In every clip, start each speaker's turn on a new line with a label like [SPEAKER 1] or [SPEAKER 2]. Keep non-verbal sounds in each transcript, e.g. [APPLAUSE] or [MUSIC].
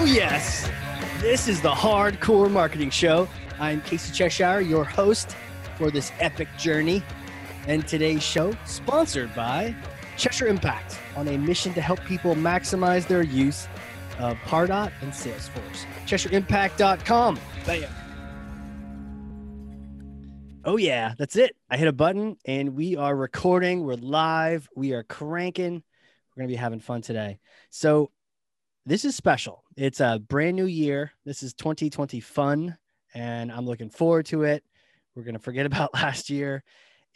[SPEAKER 1] Oh, yes. This is the Hard Corps Marketing Show. I'm Casey Cheshire, your host for this epic journey. And today's show, sponsored by Cheshire Impact, on a mission to help people maximize their use of Pardot and Salesforce. CheshireImpact.com. Bam. Oh, yeah, that's it. I hit a button and we are recording. We're live. We are cranking. We're going to be having fun today. So, this is special. It's a brand new year. This is 2020 fun, and I'm looking forward to it. We're going to forget [LAUGHS] about last year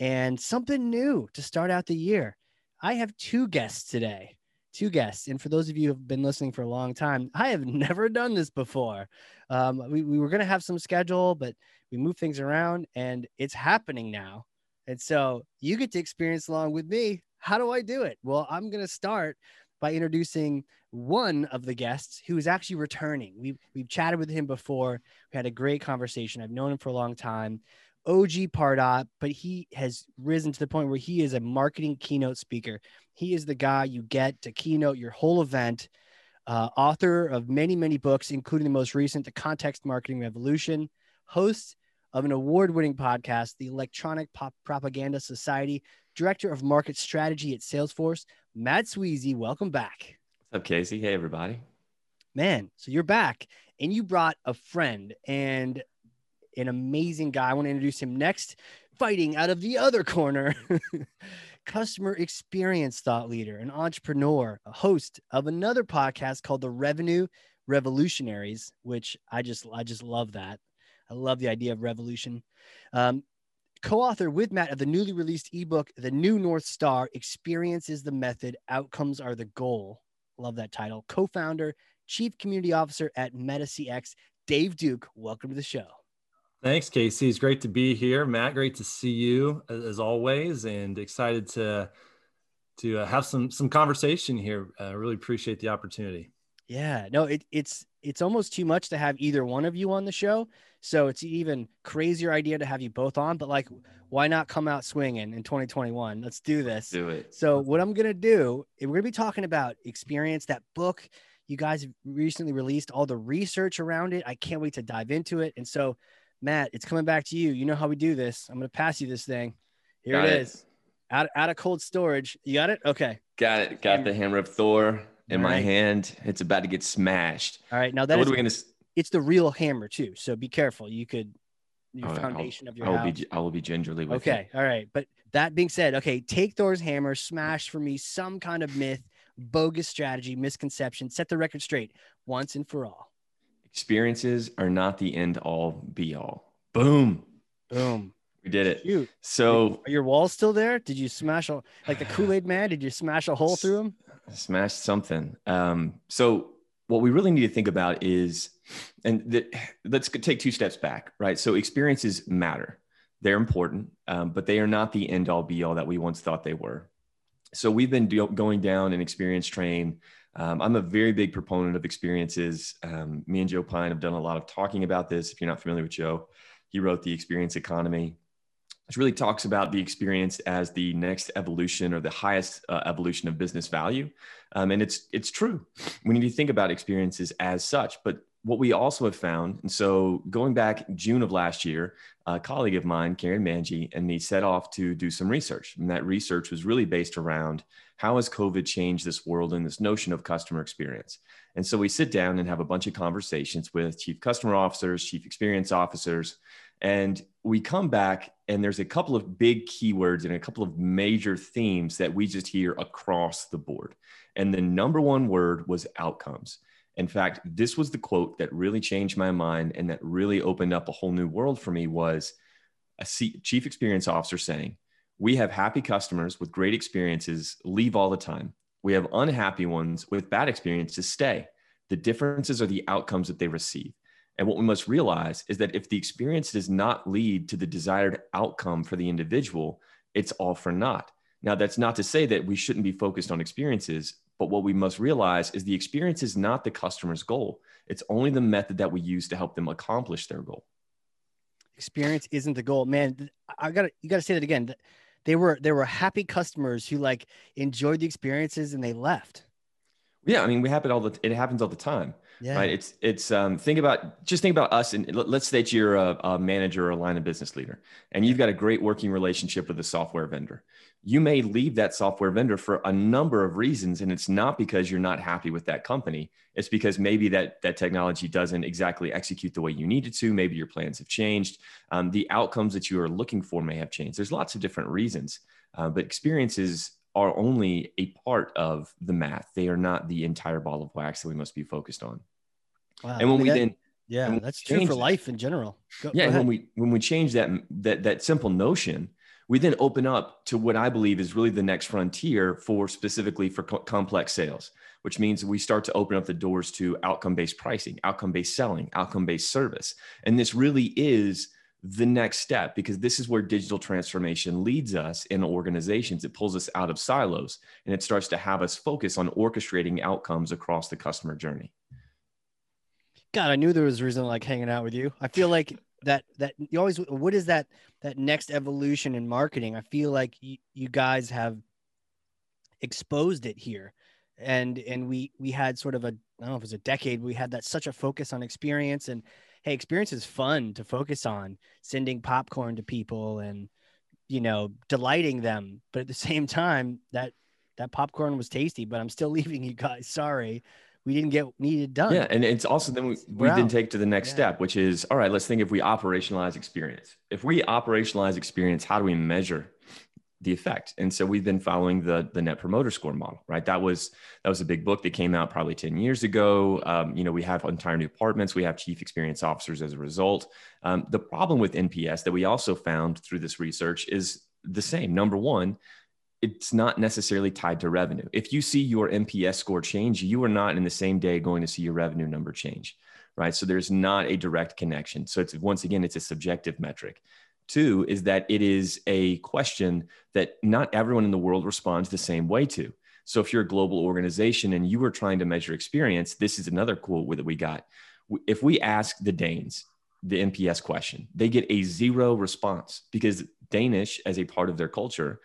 [SPEAKER 1] and something new to start out the year. I have two guests today. Two guests. And for those of you who have been listening for a long time, I have [LAUGHS] never done this before. Um, we, we were going to have some schedule, but we moved things around and it's happening now. And so you get to experience along with me. How do I do it? Well, I'm going to start by introducing one of the guests who is actually returning. We've, we've chatted with him before. We had a great conversation. I've known him for a long time. OG Pardot, but he has risen to the point where he is a marketing keynote speaker. He is the guy you get to keynote your whole event. Uh, author of many, many books, including the most recent, The Context Marketing Revolution, host of an award winning podcast, the Electronic Pop Propaganda Society, director of market strategy at Salesforce. Matt Sweezey, welcome back.
[SPEAKER 2] What's up, Casey? Hey, everybody.
[SPEAKER 1] Man, so you're back and you brought a friend and an amazing guy. I want to introduce him next. Fighting out of the other corner, [LAUGHS] customer experience thought leader, an entrepreneur, a host of another podcast called The Revenue Revolutionaries, which I just I just love that. I love the idea of revolution. Um, co-author with Matt of the newly released ebook, The New North Star: Experience is the Method, Outcomes Are the Goal. Love that title. Co-founder, chief community officer at MetaCX, Dave Duke. Welcome to the show.
[SPEAKER 3] Thanks, Casey. It's great to be here. Matt, great to see you as always, and excited to to uh, have some some conversation here. I uh, really appreciate the opportunity.
[SPEAKER 1] Yeah, no, it, it's it's almost too much to have either one of you on the show. So it's even crazier idea to have you both on. But like, why not come out swinging in 2021? Let's do this.
[SPEAKER 2] Do it.
[SPEAKER 1] So what I'm gonna do, we're gonna be talking about experience. That book you guys recently released, all the research around it. I can't wait to dive into it. And so Matt, it's coming back to you. You know how we do this. I'm going to pass you this thing. Here it, it is. Out, out of cold storage. You got it? Okay.
[SPEAKER 2] Got it. Got hammer. the hammer of Thor in All my right. hand. It's about to get smashed.
[SPEAKER 1] All right. Now that so what is, are we going to it's the real hammer too. So be careful. You could your foundation of your
[SPEAKER 2] I will
[SPEAKER 1] house.
[SPEAKER 2] be I will be gingerly with
[SPEAKER 1] Okay. You. All right. But that being said, okay, take Thor's hammer, smash for me some kind of myth, bogus strategy, misconception, set the record straight once and for all.
[SPEAKER 2] Experiences are not the end all be all. Boom.
[SPEAKER 1] Boom.
[SPEAKER 2] We did it. Shoot. So
[SPEAKER 1] are your walls still there? Did you smash a like the Kool-Aid man? Did you smash a hole through them?
[SPEAKER 2] Smash something. Um, so what we really need to think about is, and the, let's take two steps back, right? So experiences matter. They're important, um, but they are not the end all be all that we once thought they were. So we've been do- going down an experience train um, I'm a very big proponent of experiences. Um, me and Joe Pine have done a lot of talking about this. If you're not familiar with Joe, he wrote The Experience Economy, which really talks about the experience as the next evolution or the highest uh, evolution of business value. Um, and it's it's true. We need to think about experiences as such. But what we also have found, and so going back June of last year, a colleague of mine, Karen Mangia, and me set off to do some research. And that research was really based around how has COVID changed this world and this notion of customer experience. And so we sit down and have a bunch of conversations with chief customer officers, chief experience officers, and we come back and there's a couple of big keywords and a couple of major themes that we just hear across the board. And the number one word was outcomes. In fact, this was the quote that really changed my mind and that really opened up a whole new world for me was a chief experience officer saying, we have happy customers with great experiences leave all the time. We have unhappy ones with bad experiences stay. The differences are the outcomes that they receive. And what we must realize is that if the experience does not lead to the desired outcome for the individual, it's all for naught. Now, that's not to say that we shouldn't be focused on experiences, but what we must realize is the experience is not the customer's goal. It's only the method that we use to help them accomplish their goal.
[SPEAKER 1] Experience isn't the goal, man. I got to you got to say that again. They were they were happy customers who like enjoyed the experiences and they left.
[SPEAKER 2] Yeah, I mean, we happen all the it happens all the time. Yeah. right? It's it's um, think about just think about us, and let's say that you're a, a manager or a line of business leader, and you've got a great working relationship with a software vendor. You may leave that software vendor for a number of reasons, and it's not because you're not happy with that company. It's because maybe that that technology doesn't exactly execute the way you need it to. Maybe your plans have changed. Um, the outcomes that you are looking for may have changed. There's lots of different reasons, uh, but experiences are only a part of the math. They are not the entire ball of wax that we must be focused on.
[SPEAKER 1] Wow. And when we that, then yeah, that's true for life in general.
[SPEAKER 2] Go, yeah, go when we when we change that that that simple notion, we then open up to what I believe is really the next frontier for specifically for co- complex sales, which means we start to open up the doors to outcome based pricing, outcome based selling, outcome based service, and this really is the next step because this is where digital transformation leads us in organizations. It pulls us out of silos and it starts to have us focus on orchestrating outcomes across the customer journey.
[SPEAKER 1] God, I knew there was a reason I like hanging out with you. I feel like that that you always what is that that next evolution in marketing? I feel like you, you guys have exposed it here. And and we we had sort of a I don't know if it was a decade, we had that such a focus on experience and hey, experience is fun to focus on, sending popcorn to people and you know, delighting them. But at the [LAUGHS] same time, that that popcorn was tasty, but I'm still [LAUGHS] leaving you guys. Sorry. We didn't get needed done.
[SPEAKER 2] Yeah. And it's also then we, we then take to the next yeah. step, which is all right, let's think if we operationalize experience. If we operationalize experience, how do we measure the effect. And so we've been following the the Net Promoter Score model, right? That was that was a big book that came out probably ten years ago. Um, you know, we have entire new departments, we have chief experience officers as a result. Um, the problem with NPS that we also found through this research is the same. Number one, it's not necessarily tied to revenue. If you see your NPS score change, you are not in the same day going to see your revenue number change, right? So there's not a direct connection. So it's once again, it's a subjective metric. Two is that it is a question that not everyone in the world responds the same way to. So if you're a global organization and you were trying to measure experience, this is another quote that we got. If we ask the Danes the NPS question, they get a zero response because Danish, as a part of their culture,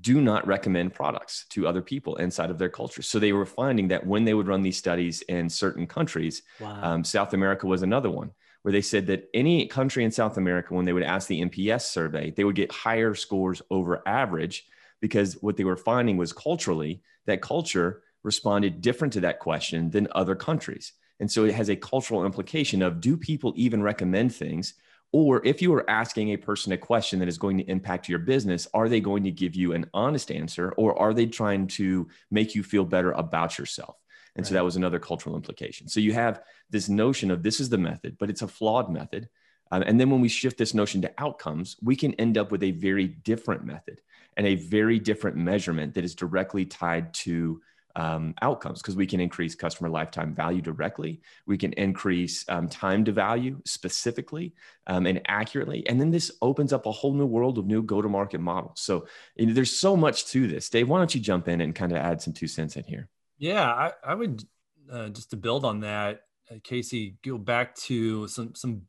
[SPEAKER 2] do not recommend products to other people inside of their culture. So they were finding that when they would run these studies in certain countries, wow. um, South America was another one where they said that any country in South America, when they would ask the NPS survey, they would get higher scores over average because what they were finding was culturally that culture responded different to that question than other countries. And so it has a cultural implication of do people even recommend things? Or if you are asking a person a question that is going to impact your business, are they going to give you an honest answer or are they trying to make you feel better about yourself? And right. so that was another cultural implication. So you have this notion of this is the method, but it's a flawed method. Um, and then when we shift this notion to outcomes, we can end up with a very different method and a very different measurement that is directly tied to um, outcomes because we can increase customer lifetime value directly. We can increase um, time to value specifically um, and accurately. And then this opens up a whole new world of new go to market models. So you know, there's so much to this. Dave, why don't you jump in and kind of add some two cents in here?
[SPEAKER 3] Yeah, I, I would uh, just to build on that, uh, Casey, go back to some some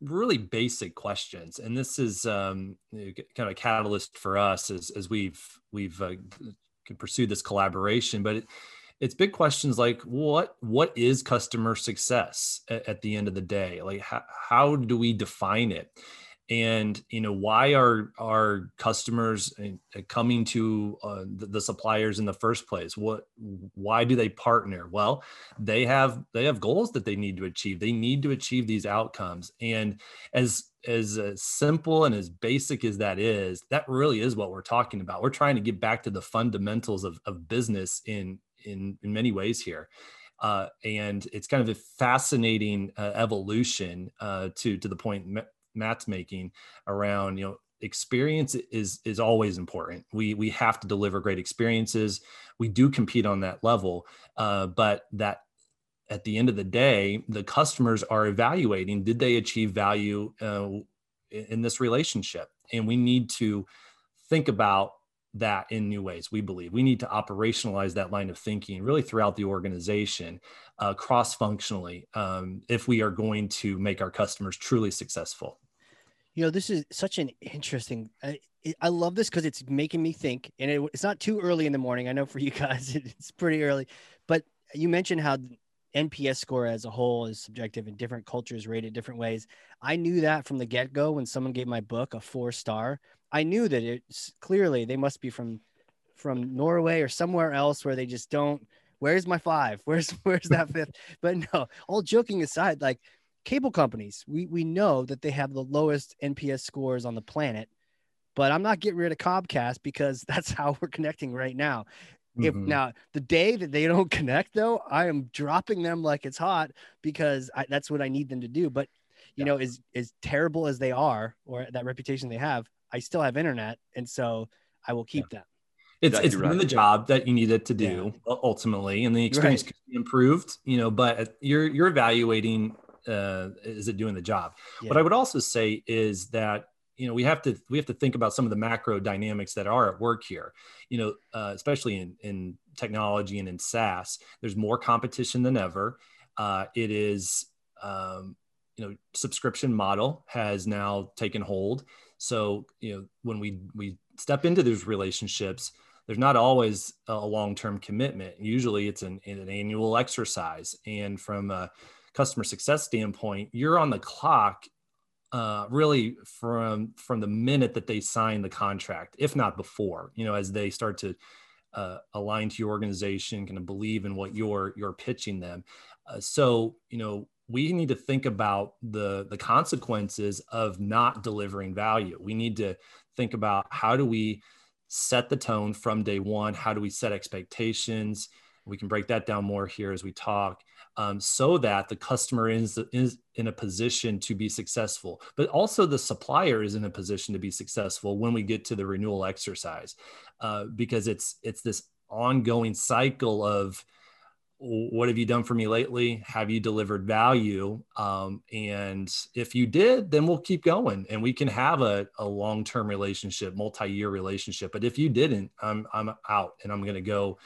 [SPEAKER 3] really basic questions, and this is um, kind of a catalyst for us as as we've we've uh, pursued this collaboration. But it, it's big questions like what what is customer success at, at the end of the day? Like how, how do we define it? And you know why are our customers uh, coming to uh, the, suppliers in the first place? What why do they partner? Well they have they have goals that they need to achieve. They need to achieve these outcomes. And as as uh, simple and as basic as that is that really is what we're talking about. We're trying to get back to the fundamentals of, of business in in in many ways here. Uh, and it's kind of a fascinating uh, evolution uh, to to the point Matt's making around you know experience is is always important. We we have to deliver great experiences. We do compete on that level, uh, but that at the end of the day, the customers are evaluating did they achieve value uh, in this relationship, and we need to think about that in new ways. We believe we need to operationalize that line of thinking really throughout the organization, uh, cross functionally, um, if we are going to make our customers truly successful.
[SPEAKER 1] You know, this is such an interesting. I, I love this because it's making me think, and it, it's not too early in the morning. I know for you [LAUGHS] guys it's pretty early, but you mentioned how NPS score as a whole is subjective and different cultures rate it different ways. I knew that from the get go when someone gave my book a four star. I knew that it's clearly they must be from from Norway or somewhere else where they just don't. Where's my five? [LAUGHS] Where's where's that [LAUGHS] fifth? But no, all joking aside, like cable companies, we we know that they have the lowest NPS scores on the planet. But I'm not getting rid of Comcast because [LAUGHS] that's how we're connecting right now. If
[SPEAKER 3] Mhm.
[SPEAKER 1] now the day that they don't connect, though, I am dropping them like it's hot because I, that's what I need them to do. But you know, as as terrible as they are, or that reputation they have, I still have internet, and so I will keep them.
[SPEAKER 3] it's
[SPEAKER 2] Exactly
[SPEAKER 3] it's doing
[SPEAKER 2] right.
[SPEAKER 3] the job that you need it to do u- ultimately, and the experience
[SPEAKER 1] Right.
[SPEAKER 3] can be improved. You know, but you're you're evaluating uh, is it doing the job? What I would also say is that you know we have to we have to think about some of the macro dynamics that are at work here. You know, uh, especially in in technology and in SaaS, there's more competition than ever. Uh, it is um, you know subscription model has now taken hold. So you know when we we step into those relationships, there's not always a long-term commitment. Usually, it's an, an annual exercise, and from a customer success standpoint, you're on the clock uh, really from from the minute that they sign the contract, if not before. You know, as they start to uh, align to your organization, kind of believe in what you're you're pitching them. Uh, so you know, we need to think about the the consequences of not delivering value. We need to think about how do we set the tone from day one? How do we set expectations? We can break that down more here as we talk um, so that the customer is, is in a position to be successful, but also the supplier is in a position to be successful when we get to the renewal exercise, uh, because it's it's this ongoing cycle of what have you done for me lately? Have you delivered value? Um, and if you did, then we'll keep going and we can have a, a long-term relationship, multi-year relationship. But if you didn't, I'm, I'm out and I'm going to go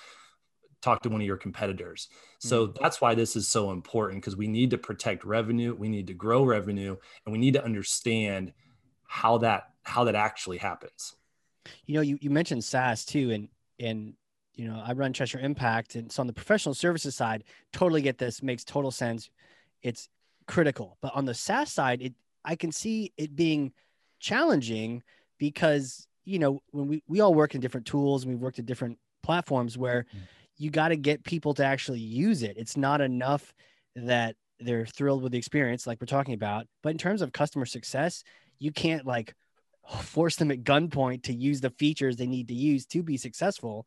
[SPEAKER 3] talk to one of your competitors. So that's why this is so important because we need to protect revenue, we need to grow revenue, and we need to understand how that how that actually happens.
[SPEAKER 1] You know, you, you mentioned SaaS too, and and you know, I run Cheshire Impact, and so on the professional services side, totally get this, makes total sense. It's critical, but on the SaaS side, it I can see it being challenging because you know when we we all work in different tools and we've worked at different platforms where
[SPEAKER 3] Mm.
[SPEAKER 1] you got to get people to actually use it. It's not enough that they're thrilled with the experience, like we're talking about, but in terms of customer success, you can't like force them at gunpoint to use the features they need to use to be successful.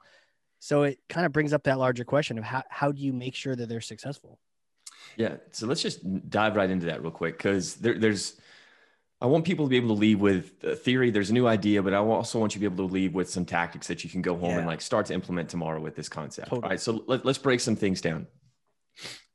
[SPEAKER 1] So it kind of brings up that larger question of how, how do you make sure that they're successful?
[SPEAKER 2] Yeah. So let's just dive right into that real quick because there, there's, I want people to be able to leave with a theory. There's a new idea, but I also want you to be able to leave with some tactics that you can go home
[SPEAKER 1] Yeah.
[SPEAKER 2] and like start to implement tomorrow with this concept.
[SPEAKER 1] Totally.
[SPEAKER 2] All right. So let, let's break some things down.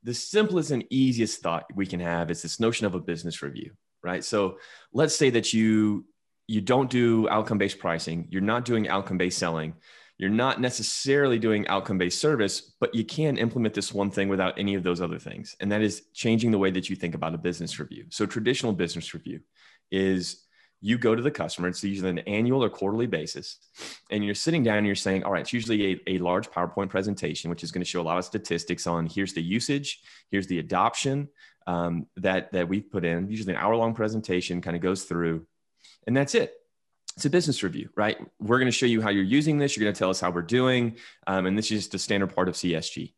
[SPEAKER 2] The simplest and easiest thought we can have is this notion of a business review, right? So let's say that you you don't do outcome based pricing, you're not doing outcome based selling, you're not necessarily doing outcome based service, but you can implement this one thing without any of those other things. And that is changing the way that you think about a business review. So, traditional business review is you go to the customer, it's usually an annual or quarterly basis, and you're sitting down and you're saying, All right, it's usually a, a large PowerPoint presentation, which is going to show a lot of statistics on here's the usage, here's the adoption um, that, that we've put in. Usually, an hour long presentation kind of goes through, and that's it it's a business review, right? We're going to show you how you're using this. You're going to tell us how we're doing. Um, and this is just a standard part of CSG.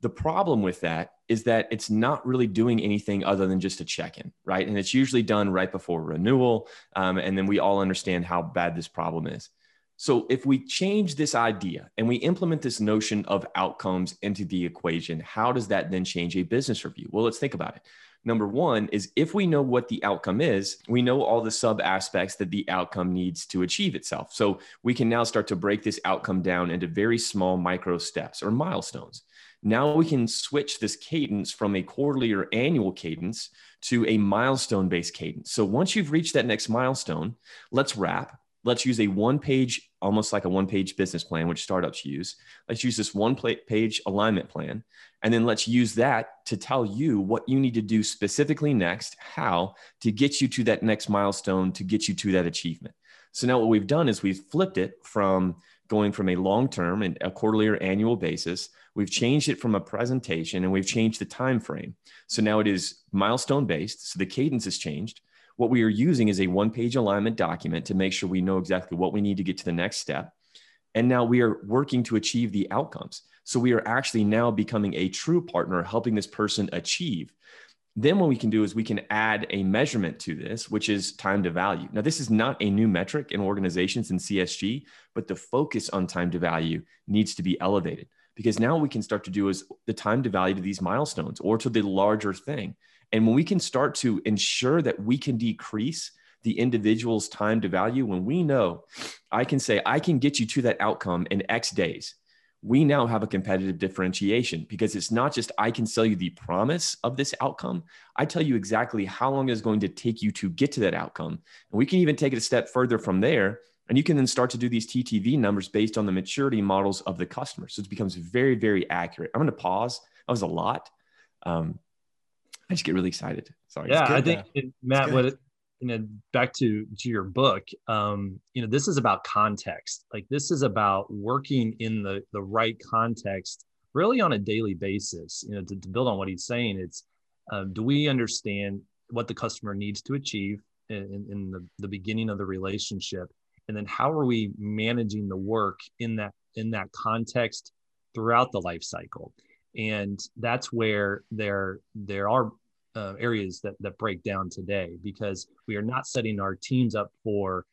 [SPEAKER 2] The problem with that is that it's not really doing anything other than just a check in, right? And it's usually done right before renewal. Um, and then we all understand how bad this problem is. So if we change this idea and we implement this notion of outcomes into the equation, how does that then change a business review? Well, let's think about it. Number one is if we know what the outcome is, we know all the sub aspects that the outcome needs to achieve itself. So we can now start to break this outcome down into very small micro steps or milestones. Now we can switch this cadence from a quarterly or annual cadence to a milestone based cadence. So once you've reached that next milestone, let's wrap. Let's use a one page, almost like a one page business plan, which startups use. Let's use this one page alignment plan. And then let's use that to tell you what you need to do specifically next, how to get you to that next milestone, to get you to that achievement. So now what we've done is we've flipped it from going from a long term and a quarterly or annual basis. We've changed it from a presentation and we've changed the time frame. So now it is milestone based. So the cadence has changed. What we are using is a one page alignment document to make sure we know exactly what we need to get to the next step. And now we are working to achieve the outcomes. So we are actually now becoming a true partner, helping this person achieve. Then what we can do is we can add a measurement to this, which is time to value. Now, this is not a new metric in organizations in CSG, but the focus on time to value needs to be elevated because now we can start to do is the time to value to these milestones or to the larger thing. And when we can start to ensure that we can decrease the individual's time to value, when we know I can say, I can get you to that outcome in X days, we now have a competitive differentiation because it's not just I can sell you the promise of this outcome. I tell you exactly how long it's going to take you to get to that outcome. And we can even take it a step further from there. And you can then start to do these TTV numbers based on the maturity models of the customer. So it becomes very, very accurate. I'm going to pause. That was a lot. Um, I just get really excited. Sorry.
[SPEAKER 3] Yeah, I think Matt, what it, you know, back to to your book, um, you know, this is about context. Like this is about working in the the right context, really on a daily basis. You know, to, to build on what he's saying, it's um, do we understand what the customer needs to achieve in, in the, the beginning of the relationship, and then how are we managing the work in that in that context throughout the life cycle? And that's where there there are uh, areas that that break down today because we are not setting our teams up for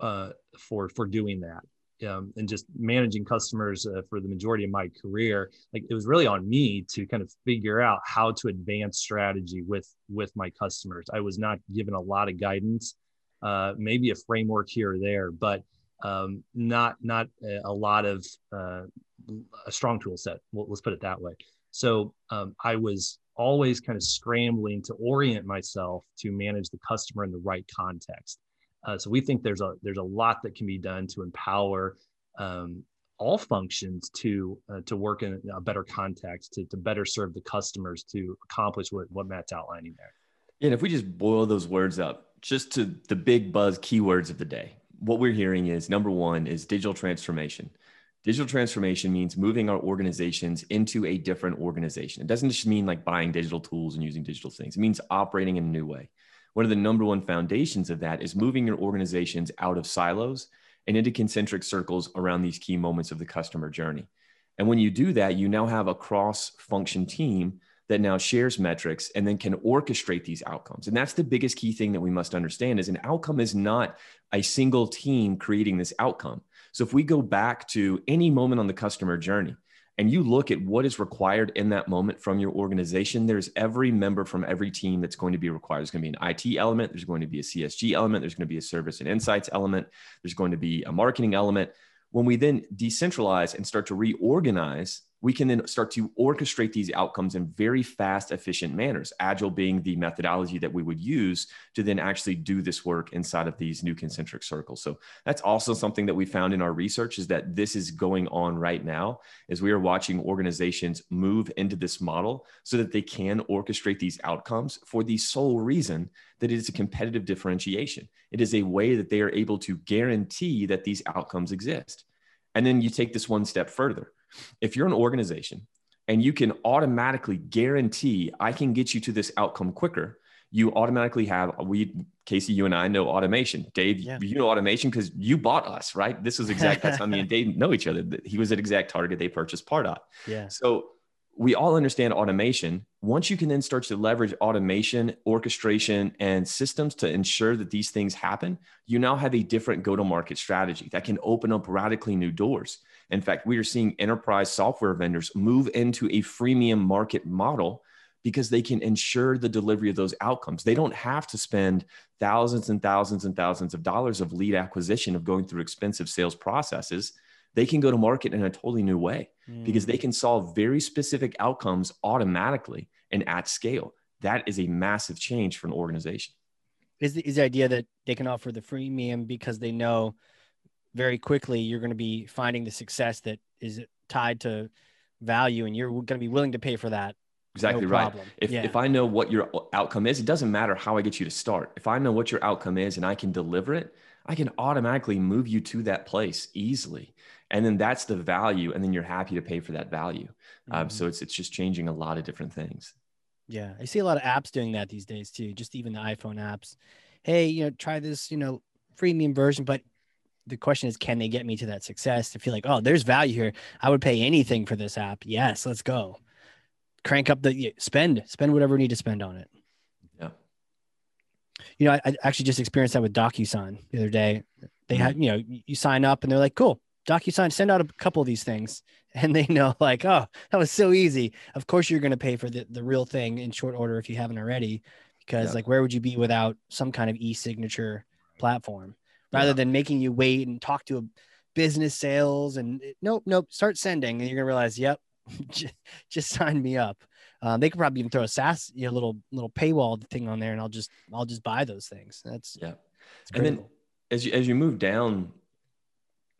[SPEAKER 3] uh, for for doing that. Um, and just managing customers uh, for the majority of my career like it was really on me to kind of figure out how to advance strategy with with my customers. I was not given a lot of guidance uh, maybe a framework here or there but um, not not a, lot of uh, a strong tool set. Let's put it that way. So um, I was always kind of scrambling to orient myself to manage the customer in the right context. Uh, so we think there's a there's a lot that can be done to empower um, all functions to uh, to work in a better context to, to better serve the customers to accomplish what, what Matt's outlining there.
[SPEAKER 2] And if we just boil those words up just to the big buzz keywords of the day, what we're hearing is number one is digital transformation. Digital transformation means moving our organizations into a different organization. It doesn't just mean like buying digital tools and using digital things, it means operating in a new way. One of the number one foundations of that is moving your organizations out of silos and into concentric circles around these key moments of the customer journey. And when you do that, you now have a cross function team that now shares metrics and then can orchestrate these outcomes. And that's the biggest key thing that we must understand is an outcome is not a single team creating this outcome. So if we go back to any moment on the customer journey and you look at what is required in that moment from your organization, there's every member from every team that's going to be required. There's going to be an IT element, there's going to be a CSG element, there's going to be a service and insights element, there's going to be a marketing element. When we then decentralize and start to reorganize we can then start to orchestrate these outcomes in very fast, efficient manners. Agile being the methodology that we would use to then actually do this work inside of these new concentric circles. So that's also something that we found in our research is that this is going on right now as we are watching organizations move into this model so that they can orchestrate these outcomes for the sole reason that it is a competitive differentiation. It is a way that they are able to guarantee that these outcomes exist. And then you take this one step further if you're an organization and you can automatically guarantee I can get you to this outcome quicker, you automatically have we Casey, you and I know automation. Dave, yeah. you know automation because you bought us, right? This was exact. That's how me and [LAUGHS] Dave know each other. He was at ExactTarget, They purchased Pardot.
[SPEAKER 1] Yeah.
[SPEAKER 2] So we all understand automation. Once you can then start to leverage automation, orchestration, and systems to ensure that these things happen, you now have a different go to market strategy that can open up radically new doors. In fact, we are seeing enterprise software vendors move into a freemium market model because they can ensure the delivery of those outcomes. They don't have to spend thousands and thousands and thousands of dollars of lead acquisition of going through expensive sales processes. They can go to market in a totally new way mm. because they can solve very specific outcomes automatically and at scale. That is a massive change for an organization.
[SPEAKER 1] Is the, is the idea that they can offer the freemium because they know very quickly you're going to be finding the success that is tied to value and you're going to be willing to pay for that.
[SPEAKER 2] Exactly no right. if, yeah. if i know what your outcome is it doesn't matter how i get you to start. If i know what your outcome is and i can deliver it i can automatically move you to that place easily. And then that's the value and then you're happy to pay for that value. Um, mm-hmm. um, so it's it's just changing a lot of different things.
[SPEAKER 1] Yeah i see a lot of apps doing that these days too just even the iphone apps. Hey you know try this you know freemium version but the question is can they get me to that success to feel like oh there's value here. I would pay anything for this app. Yes let's go. Crank up the spend spend whatever we need to spend on it.
[SPEAKER 2] Yeah.
[SPEAKER 1] You know i, I actually just experienced that with DocuSign the other day. They mm-hmm. had you know you sign up and they're like cool DocuSign, send out a couple of these things, [LAUGHS] and they know like, oh, that was so easy. Of course, you're going to pay for the, the real thing in short order if you haven't already, because yeah. like, where would you be without some kind of e-signature platform, rather yeah. than making you wait and talk to a business sales and nope, nope, start sending, and you're gonna realize, yep, [LAUGHS] just sign me up. Um, they could probably even throw a SaaS, you know, little little paywall thing on there, and I'll just I'll just buy those things. That's
[SPEAKER 2] yeah. And then as you as you move down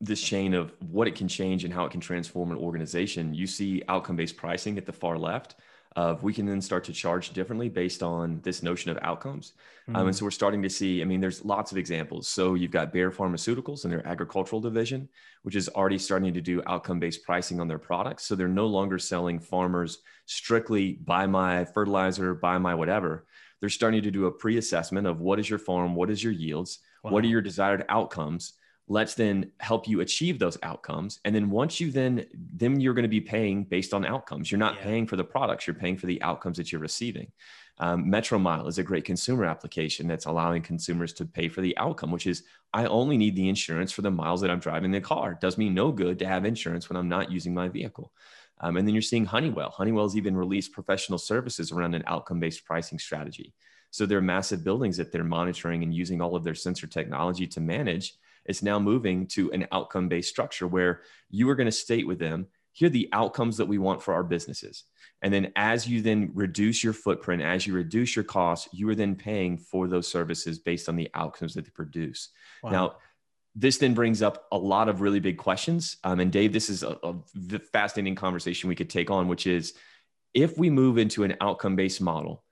[SPEAKER 2] this chain of what it can change and how it can transform an organization, you see outcome based pricing at the far left. Of we can then start to charge differently based on this notion of outcomes. Mm-hmm. Um, and so we're starting to see, I mean, there's lots of examples. So you've got Bayer Pharmaceuticals and their agricultural division, which is already starting to do outcome based pricing on their products. So they're no longer selling farmers strictly buy my fertilizer, buy my whatever. They're starting to do a pre assessment of what is your farm, what is your yields, wow. what are your desired outcomes let's then help you achieve those outcomes. And then once you then then you're going to be paying based on outcomes. You're not yeah. paying for the products you're paying for the outcomes that you're receiving. Um, Metromile is a great consumer application that's allowing consumers to pay for the outcome which is i only need the insurance for the miles that i'm driving the car. It does me no good to have insurance when i'm not using my vehicle. Um, and then you're seeing Honeywell. Honeywell's even released professional services around an outcome-based pricing strategy. So there are massive buildings that they're monitoring and using all of their sensor technology to manage it's now moving to an outcome based structure where you are going to state with them, here are the outcomes that we want for our businesses. And then as you then reduce your footprint, as you reduce your costs, you are then paying for those services based on the outcomes that they produce. Wow. Now, this then brings up a lot of really big questions. Um, and Dave, this is a, a fascinating conversation we could take on, which is if we move into an outcome based model,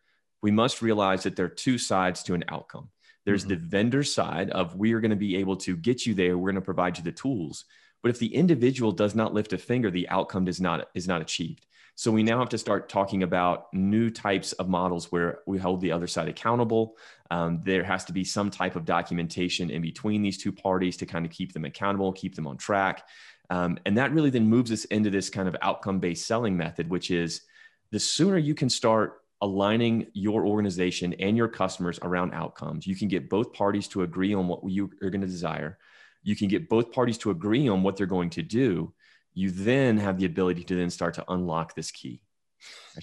[SPEAKER 2] we must realize that there are two sides to an outcome. There's mm-hmm. the vendor side of we are going to be able to get you there. We're going to provide you the tools. But if the individual does not lift a finger, the outcome does not is not achieved. So we now have to start talking about new types of models where we hold the other side accountable. Um, there has to be some type of documentation in between these two parties to kind of keep them accountable, keep them on track. Um, and that really then moves us into this kind of outcome based selling method, which is the sooner you can start aligning your organization and your customers around outcomes. You can get both parties to agree on what you are going to desire. You can get both parties to agree on what they're going to do. You then have the ability to then start to unlock this key.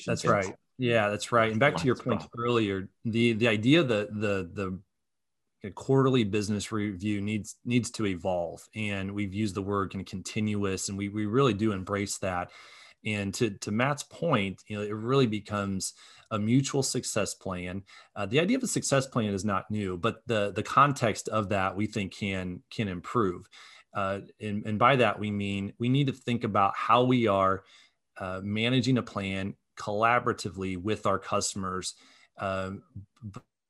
[SPEAKER 3] That's right. Yeah, that's right. And back to your point earlier, the the idea that the the quarterly business review needs needs to evolve, and we've used the word kind of continuous, and we we really do embrace that. And to to Matt's point, you know, it really becomes a mutual success plan. Uh, the idea of a success plan is not new, but the the context of that we think can can improve. Uh, and, and, by that we mean we need to think about how we are uh, managing a plan collaboratively with our customers, um,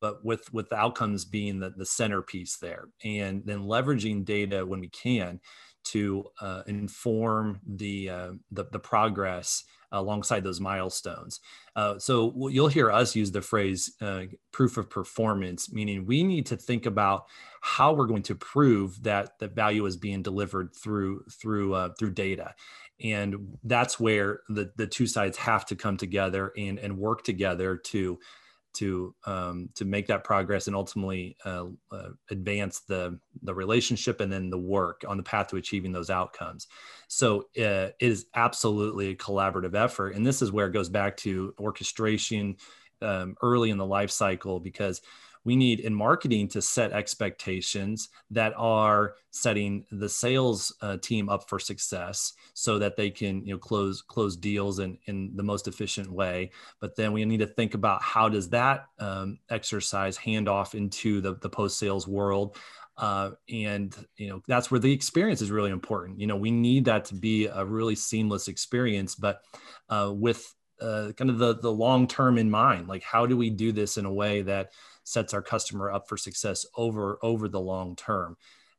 [SPEAKER 3] but with with outcomes being the, the centerpiece there, and then leveraging data when we can to uh, inform the, uh, the, the progress alongside those milestones. Uh, so you'll hear us use the phrase uh, proof of performance, meaning we need to think about how we're going to prove that the value is being delivered through through uh, through data. And that's where the, the two sides have to come together and, and work together to to um, to make that progress and ultimately uh, uh, advance the the relationship and then the work on the path to achieving those outcomes. So uh, it is absolutely a collaborative effort, and this is where it goes back to orchestration um, early in the life cycle because we need in marketing to set expectations that are setting the sales uh, team up for success so that they can you know close close deals in, in the most efficient way. But then we need to think about how does that um, exercise hand off into the, the post sales world. Uh, and you know that's where the experience is really important. You know we need that to be a really seamless experience but uh, with uh, kind of the the long term in mind like how do we do this in a way that sets our customer up for success over over the long term.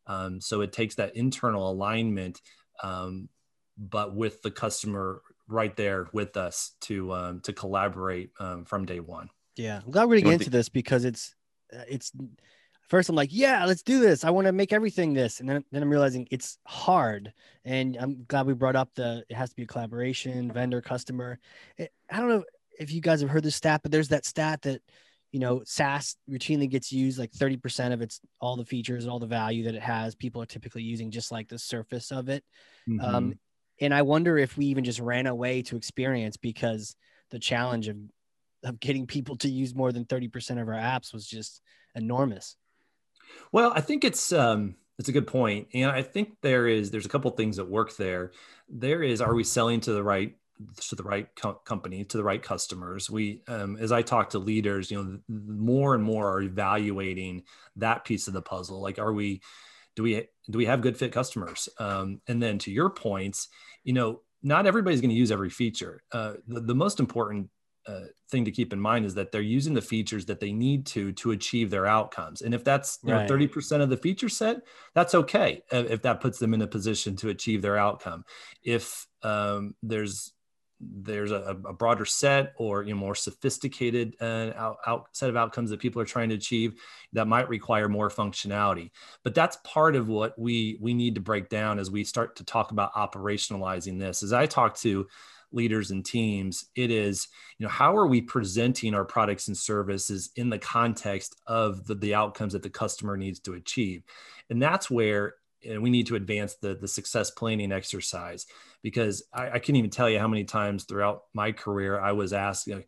[SPEAKER 3] Um, so it takes that internal alignment um, but with the customer right there with us to um, to collaborate um, from day one.
[SPEAKER 1] Yeah, I'm glad we're getting into this because it's uh, it's first I'm like, yeah, let's do this. I want to make everything this, and then then I'm realizing it's hard. And I'm glad we brought up the it has to be a collaboration, vendor, customer. It, I don't know if you guys have heard this stat, but there's that stat that you know SaaS routinely gets used like 30% of its all the features and all the value that it has. People are typically using just like the surface of it. Um, mm-hmm. Um, and I wonder if we even just ran away to experience because the challenge of of getting people to use more than 30% of our apps was just enormous.
[SPEAKER 3] Well, I think it's um it's a good point. And I think there is there's a couple things that work there. There is are we selling to the right to the right co- company to the right customers. We um, as i talk to leaders you know more and more are evaluating that piece of the puzzle. Like are we do we do we have good fit customers? Um, and then to your points you know not everybody's going to use every feature. Uh, the, the most important uh, thing to keep in mind is that they're using the features that they need to to achieve their outcomes. And if that's you right. know 30% of the feature set that's okay if that puts them in a position to achieve their outcome. If um, there's there's a, a, broader set or you know more sophisticated uh, out, out, set of outcomes that people are trying to achieve that might require more functionality. But that's part of what we we need to break down as we start to talk about operationalizing this. As i talk to leaders and teams it is you know how are we presenting our products and services in the context of the, the outcomes that the customer needs to achieve? And that's where and we need to advance the the success planning exercise. Because I, I can't even tell you how many times throughout my career I was asked, you know,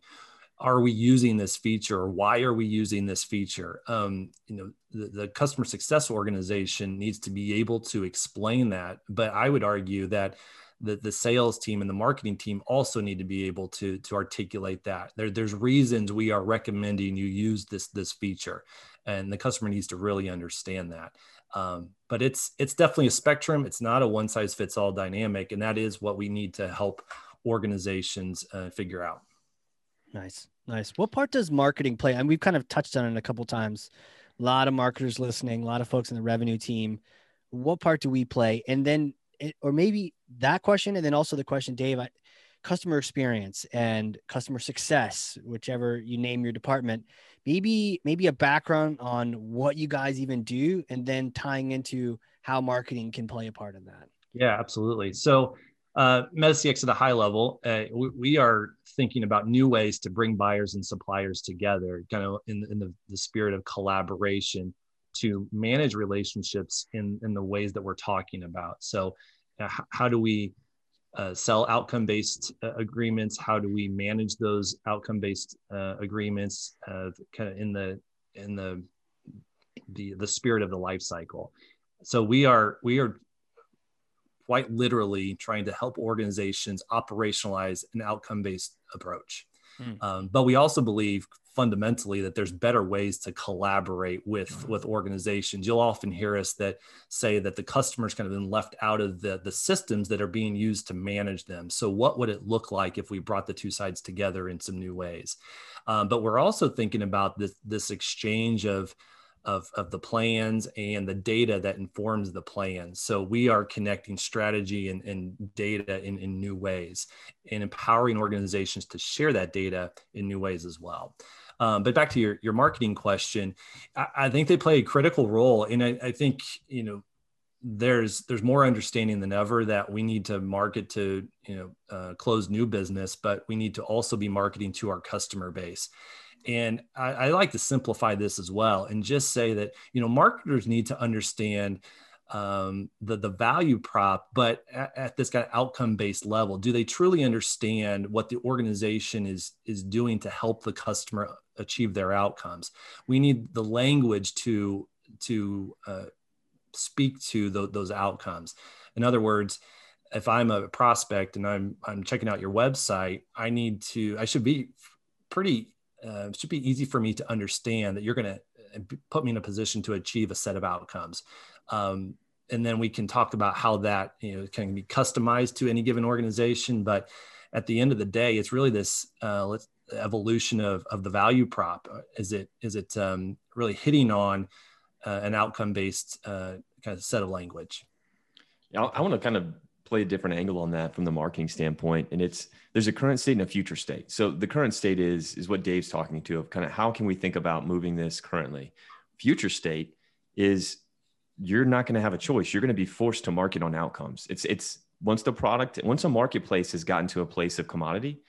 [SPEAKER 3] are we using this feature? Or why are we using this feature? Um, you know the, the, customer success organization needs to be able to explain that. But i would argue that the, the sales team and the marketing team also need to be able to to articulate that. There, there's reasons we are recommending you use this this feature and the customer needs to really understand that um, but it's it's definitely a spectrum. It's not a one size fits all dynamic, and that is what we need to help organizations uh, figure out.
[SPEAKER 1] Nice, nice. What part does marketing play? And we've kind of touched on it a couple times. A lot of marketers listening, a lot of folks in the revenue team. What part do we play? And then, or maybe that question, and then also the question, Dave, I, customer experience and customer success, whichever you name your department maybe maybe a background on what you guys even do and then tying into how marketing can play a part in that
[SPEAKER 3] yeah absolutely so uh, MetaCX at a high level, uh, we, we, are thinking about new ways to bring buyers and suppliers together, kind of in, in the, the spirit of collaboration to manage relationships in, in the ways that we're talking about. So, uh, how do we uh, sell outcome based uh, agreements? How do we manage those outcome based uh, agreements uh, kind of in the in the the the spirit of the life cycle? So we are we are quite literally trying to help organizations operationalize an outcome based approach. Mm. um, but we also believe fundamentally that there's better ways to collaborate with with organizations you'll often hear us that say that the customer's kind of been left out of the the systems that are being used to manage them so what would it look like if we brought the two sides together in some new ways um, but we're also thinking about this this exchange of of, of the plans and the data that informs the plans. So we are connecting strategy and, and data in, in new ways and empowering organizations to share that data in new ways as well. Um, but back to your, your marketing question, I, I, think they play a critical role. And I, I think, you know, there's there's more understanding than ever that we need to market to you know uh, close new business but we need to also be marketing to our customer base and I, I, like to simplify this as well and just say that you know marketers need to understand um, the the value prop, but at, at this kind of outcome based level, do they truly understand what the organization is is doing to help the customer achieve their outcomes? We need the language to to uh, speak to the, those outcomes. In other words, if I'm a prospect and I'm I'm checking out your website, I need to I should be pretty uh, should be easy for me to understand that you're going to uh, put me in a position to achieve a set of outcomes. Um, and then we can talk about how that you know can be customized to any given organization. But at the end of the day, it's really this uh, evolution of, of the value prop. Is it is it um, really hitting on uh, an outcome based uh, kind of set of language?
[SPEAKER 2] Yeah, I want to kind of play a different angle on that from the marketing standpoint. And it's there's a current state and a future state. So the current state is is what Dave's talking to of kind of how can we think about moving this currently. Future state is you're not going to have a choice. You're going to be forced to market on outcomes. It's it's once the product once a marketplace has gotten to a place of commodity,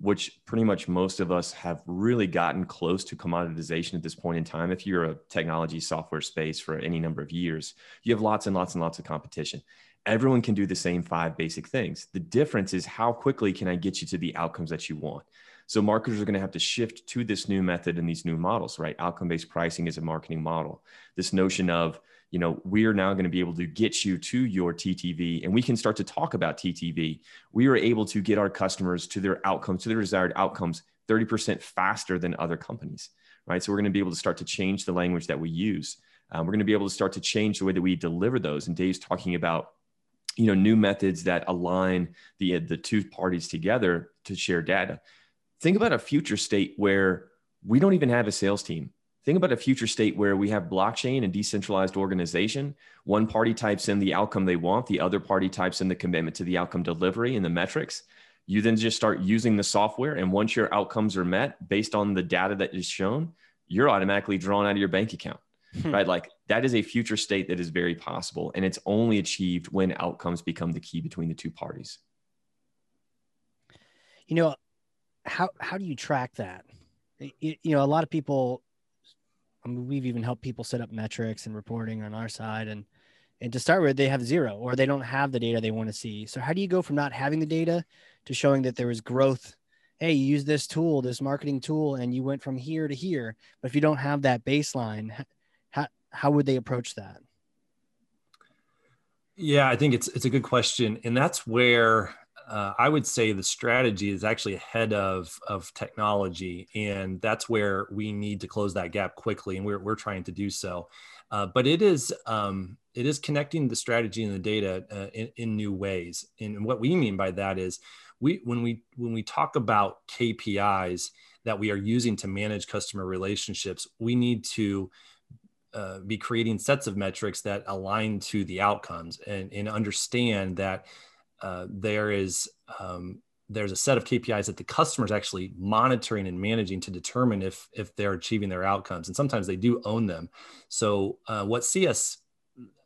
[SPEAKER 2] which pretty much most of us have really gotten close to commoditization at this point in time. If you're a technology software space for any number of years, you have lots and lots and lots of competition. Everyone can do the same five basic things. The difference is how quickly can I get you to the outcomes that you want? So marketers are going to have to shift to this new method and these new models, right? Outcome-based pricing is a marketing model. This notion of you know, we are now going to be able to get you to your TTV and we can start to talk about TTV. We are able to get our customers to their outcomes, to their desired outcomes 30% faster than other companies, right? So we're going to be able to start to change the language that we use. Um, we're going to be able to start to change the way that we deliver those. And Dave's talking about, you know, new methods that align the, the two parties together to share data. Think about a future state where we don't even have a sales team Think about a future state where we have blockchain and decentralized organization. One party types in the outcome they want, the other party types in the commitment to the outcome delivery and the metrics. You then just start using the software. And once your outcomes are met based on the data that is shown, you're automatically drawn out of your bank account. Hmm. Right. Like that is a future state that is very possible. And it's only achieved when outcomes become the key between the two parties.
[SPEAKER 1] You know, how how do you track that? You, you know, a lot of people I mean, we've even helped people set up metrics and reporting on our side. And, and to start with, they have zero or they don't have the data they want to see. So how do you go from not having the data to showing that there was growth? Hey, you use this tool, this marketing tool, and you went from here to here. But if you don't have that baseline, how, how would they approach that?
[SPEAKER 3] Yeah, I think it's it's a good question, and that's where uh, I would say the strategy is actually ahead of, of technology. And that's where we need to close that gap quickly. And we're, we're trying to do so. Uh, but it is, um, it is connecting the strategy and the data uh, in, in new ways. And what we mean by that is we, when we, when we talk about KPIs that we are using to manage customer relationships, we need to uh, be creating sets of metrics that align to the outcomes and, and understand that uh, there is um, there's a set of KPIs that the customer is actually monitoring and managing to determine if if they're achieving their outcomes, and sometimes they do own them. So uh, what CS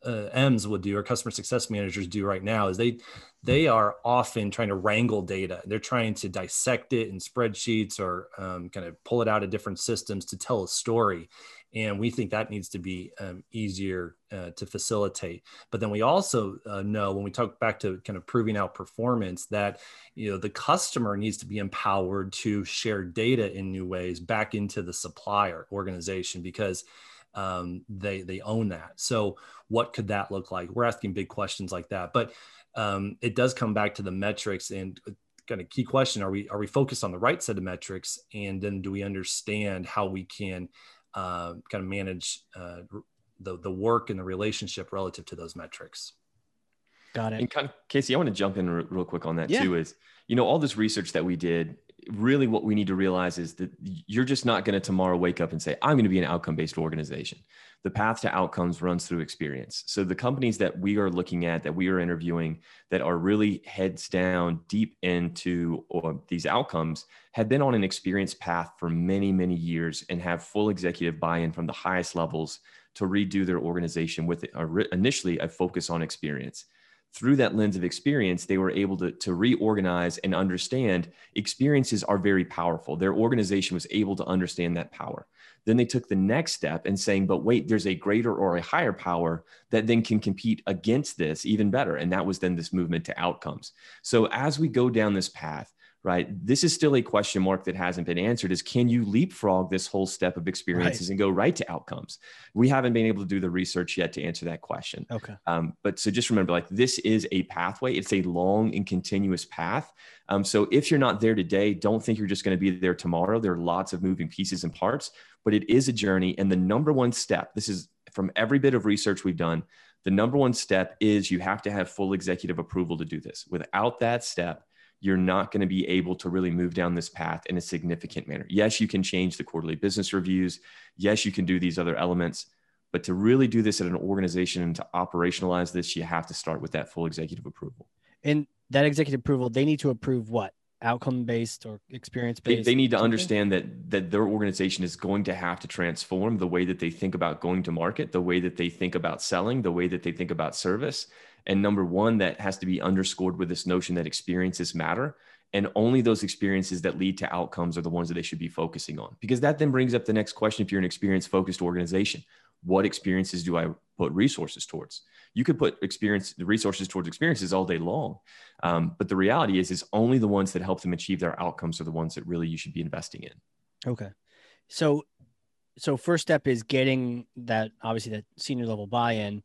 [SPEAKER 3] uh, M's would do or customer success managers do right now is they they are often trying to wrangle data. They're trying to dissect it in spreadsheets or um, kind of pull it out of different systems to tell a story and we think that needs to be um, easier uh, to facilitate but then we also uh, know when we talk back to kind of proving out performance that you know the customer needs to be empowered to share data in new ways back into the supplier organization because um, they they own that so what could that look like we're asking big questions like that but um, it does come back to the metrics and uh, kind of key question are we are we focused on the right set of metrics and then do we understand how we can uh, kind of manage uh, the, the work and the relationship relative to those metrics.
[SPEAKER 1] Got it.
[SPEAKER 2] And kind of, Casey, I want to jump in real quick on that yeah. too. Is you know all this research that we did. Really, what we need to realize is that you're just not going to tomorrow wake up and say, "I'm going to be an outcome-based organization." The path to outcomes runs through experience. So the companies that we are looking at, that we are interviewing, that are really heads down, deep into uh, these outcomes, have been on an experience path for many, many years and have full executive buy-in from the highest levels to redo their organization with initially a focus on experience through that lens of experience, they were able to, to reorganize and understand experiences are very powerful. Their organization was able to understand that power. Then they took the next step and saying, but wait, there's a greater or a higher power that then can compete against this even better. And that was then this movement to outcomes. So as we go down this path, right? This is still a question mark that hasn't been answered is can you leapfrog this whole step of experiences right. and go right to outcomes? We haven't been able to do the research yet to answer that question.
[SPEAKER 1] Okay.
[SPEAKER 2] Um, but so just remember, like this is a pathway. It's a long and continuous path. Um, so if you're not there today, don't think you're just going to be there tomorrow. There are lots of moving pieces and parts, but it is a journey. And the number one step, this is from every bit of research we've done, the number one step is you have to have full executive approval to do this. Without that step, you're not going to be able to really move down this path in a significant manner. Yes, you can change the quarterly business reviews. Yes, you can do these other elements. But to really do this at an organization and to operationalize this, you have to start with that full executive approval.
[SPEAKER 1] And that executive approval, they need to approve what? Outcome based or experience based?
[SPEAKER 2] They, they, need to understand that that their organization is going to have to transform the way that they think about going to market, the way that they think about selling, the way that they think about service. And number one, that has to be underscored with this notion that experiences matter. And only those experiences that lead to outcomes are the ones that they should be focusing on. Because that then brings up the next question if you're an experience focused organization what experiences do I put resources towards? You could put experience the resources towards experiences all day long, um, but the reality is, is only the ones that help them achieve their outcomes are the ones that really you should be investing in.
[SPEAKER 1] Okay, so so first step is getting that obviously that senior level buy-in.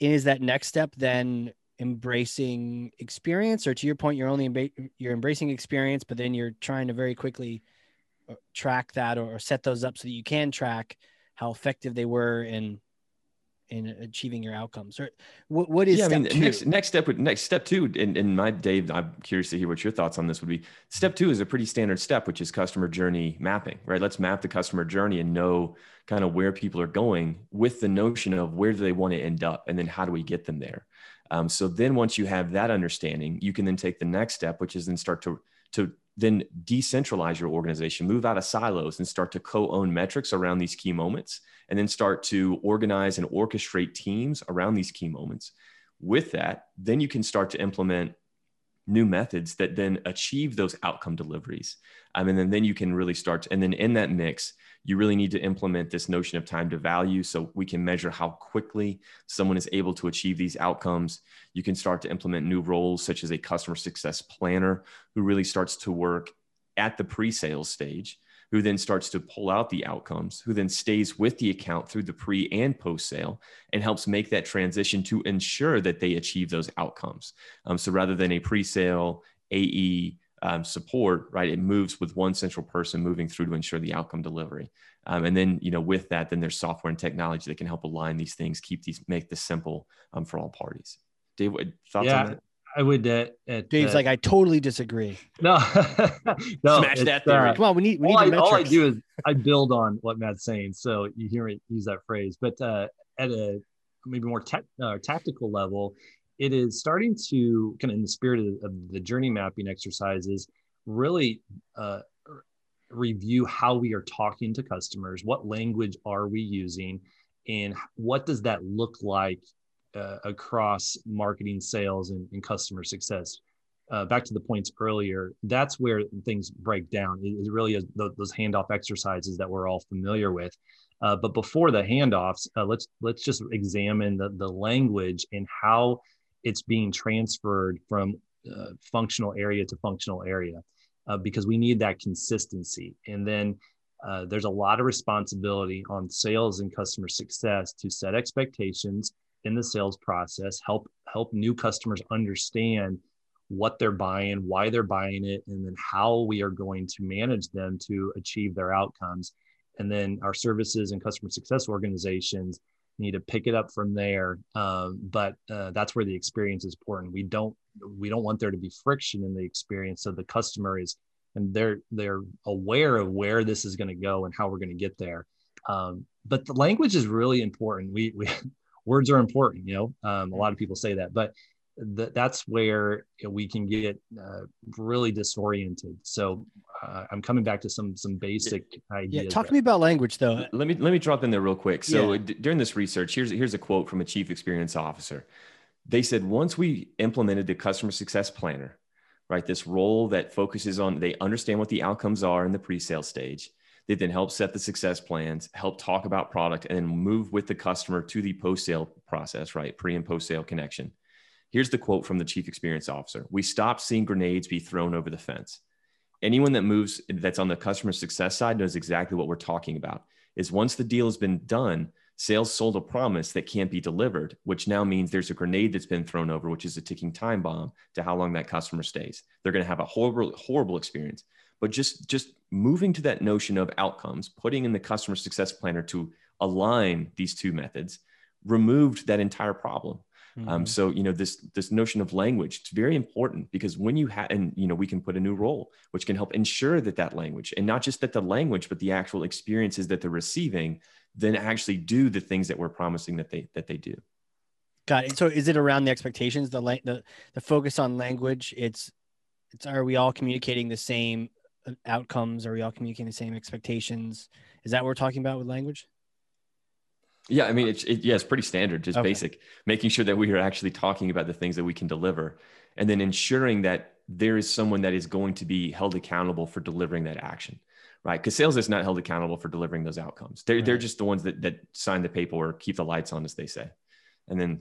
[SPEAKER 1] Is that next step then? Embracing experience, or to your point, you're only you're embracing experience, but then you're trying to very quickly uh, track that or set those up so that you can track how effective they were in in achieving your outcomes? Or what, what is
[SPEAKER 2] yeah, I mean, two? next next step would next step two in, in my Dave I'm curious to hear what your thoughts on this would be. Step two is a pretty standard step which is customer journey mapping right? Let's map the customer journey and know kind of where people are going with the notion of where do they want to end up and then how do we get them there? Um, so then once you have that understanding you can then take the next step which is then start to to then decentralize your organization, move out of silos and start to co own metrics around these key moments, and then start to organize and orchestrate teams around these key moments. With that, then you can start to implement new methods that then achieve those outcome deliveries. Um, and then, then you can really start, to, and then in that mix, you really need to implement this notion of time to value so we can measure how quickly someone is able to achieve these outcomes. You can start to implement new roles such as a customer success planner who really starts to work at the pre-sales stage who then starts to pull out the outcomes, who then stays with the account through the pre and post sale and helps make that transition to ensure that they achieve those outcomes. Um, so rather than a pre sale AE um, support, right, it moves with one central person moving through to ensure the outcome delivery. Um, and then, you know, with that, then there's software and technology that can help align these things, keep these, make this simple um, for all parties. Dave, thoughts
[SPEAKER 3] yeah.
[SPEAKER 2] on that?
[SPEAKER 3] I would. Uh,
[SPEAKER 1] at, Dave's uh, like, I totally disagree.
[SPEAKER 3] No, [LAUGHS] no.
[SPEAKER 2] Smash that theory.
[SPEAKER 1] Uh, Come on, we need. We
[SPEAKER 3] all,
[SPEAKER 1] need
[SPEAKER 3] I, all I do is I build on what Matt's saying. So you hear me use that phrase, but uh, at a maybe more te- uh, tactical level, it is starting to kind of in the spirit of, the journey mapping exercises, really uh, review how we are talking to customers. What language are we using? And what does that look like uh, across marketing, sales, and, and customer success. Uh, back to the points earlier, that's where things break down. It, it really is the, those handoff exercises that we're all familiar with. Uh, but before the handoffs, uh, let's let's just examine the, the language and how it's being transferred from uh, functional area to functional area, uh, because we need that consistency. And then there's a lot of responsibility on sales and customer success to set expectations in the sales process help help new customers understand what they're buying why they're buying it and then how we are going to manage them to achieve their outcomes and then our services and customer success organizations need to pick it up from there. Um, but uh, that's where the experience is important. We don't we don't want there to be friction in the experience. So the customer is and they're they're aware of where this is going to go and how we're going to get there. Um, but the language is really important. We we [LAUGHS] words are important you know? Um, a lot of people say that but th- that's where we can get uh, really disoriented so uh, i'm coming back to some some basic ideas
[SPEAKER 1] yeah talk to me about language though
[SPEAKER 2] let me let me drop in there real quick so yeah. d- during this research here's here's a quote from a chief experience officer they said once we implemented the customer success planner right this role that focuses on they understand what the outcomes are in the pre-sale stage they then help set the success plans, help talk about product, and then move with the customer to the post sale process, right? Pre and post sale connection. Here's the quote from the chief experience officer We stopped seeing grenades be thrown over the fence. Anyone that moves that's on the customer success side knows exactly what we're talking about. Is once the deal has been done, sales sold a promise that can't be delivered, which now means there's a grenade that's been thrown over, which is a ticking time bomb to how long that customer stays. They're going to have a horrible, horrible experience but just just moving to that notion of outcomes putting in the customer success planner to align these two methods removed that entire problem mm-hmm. um, so you know this this notion of language it's very important because when you have and you know we can put a new role which can help ensure that that language and not just that the language but the actual experiences that they're receiving then actually do the things that we're promising that they that they do
[SPEAKER 1] Got it. So is it around the expectations, the la- the the focus on language? It's it's are we all communicating the same uh, outcomes? Are we all communicating the same expectations? Is that what we're talking about with language?
[SPEAKER 2] Yeah, I mean, it's it, yeah, it's pretty standard, just
[SPEAKER 1] Okay.
[SPEAKER 2] basic, making sure that we are actually talking about the things that we can deliver, and then ensuring that there is someone that is going to be held accountable for delivering that action, right? Because sales is not held accountable for delivering those outcomes. They're they're just the ones that that sign the paperwork, keep the lights on, as they say, and then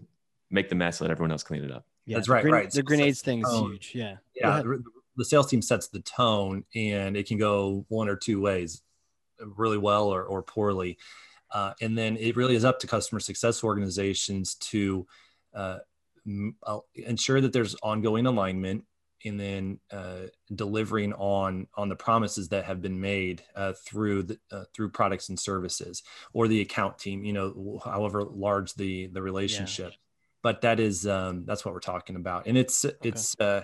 [SPEAKER 2] make the mess, let everyone else clean it up.
[SPEAKER 1] Yeah,
[SPEAKER 3] That's right,
[SPEAKER 1] gren-
[SPEAKER 3] right.
[SPEAKER 1] The
[SPEAKER 3] So-
[SPEAKER 1] grenades thing is
[SPEAKER 3] um,
[SPEAKER 1] huge. Yeah.
[SPEAKER 3] Yeah the, the sales team sets the tone and it can go one or two ways really well or, or poorly uh, and then it really is up to customer success organizations to uh, m- uh, ensure that there's ongoing alignment and then uh, delivering on on the promises that have been made uh, through the, uh, through products and services or the account team you know however large the the relationship. But that is um, that's what we're talking about. And it's it's uh,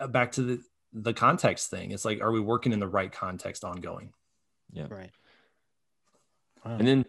[SPEAKER 3] uh, back to the the context thing. It's like are we working in the right context ongoing? Yeah.
[SPEAKER 1] Right. Wow.
[SPEAKER 2] And then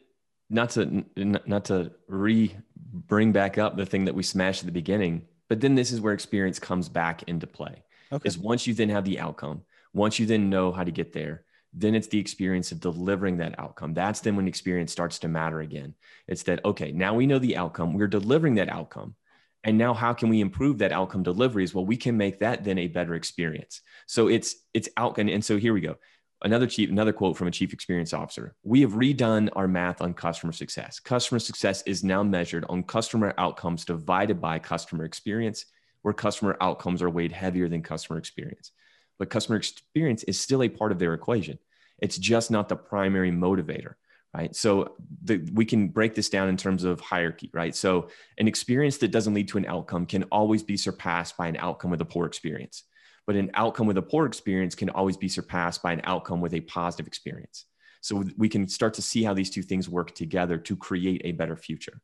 [SPEAKER 2] not to not to re bring back up the thing that we smashed at the beginning, but then this is where experience comes back into play.
[SPEAKER 1] okay.
[SPEAKER 2] Is once you then have the outcome, once you then know how to get there, then it's the experience of delivering that outcome. That's then when experience starts to matter again. It's that okay, now we know the outcome, we're delivering that outcome. And now how can we improve that outcome deliveries? Well, we can make that then a better experience. So it's it's out and, and so here we go another chief another quote from a chief experience officer. We have redone our math on customer success. Customer success is now measured on customer outcomes divided by customer experience where customer outcomes are weighed heavier than customer experience. But customer experience is still a part of their equation. It's just not the primary motivator right? So the, we can break this down in terms of hierarchy right? So an experience that doesn't lead to an outcome can always be surpassed by an outcome with a poor experience but an outcome with a poor experience can always be surpassed by an outcome with a positive experience. So we can start to see how these two things work together to create a better future.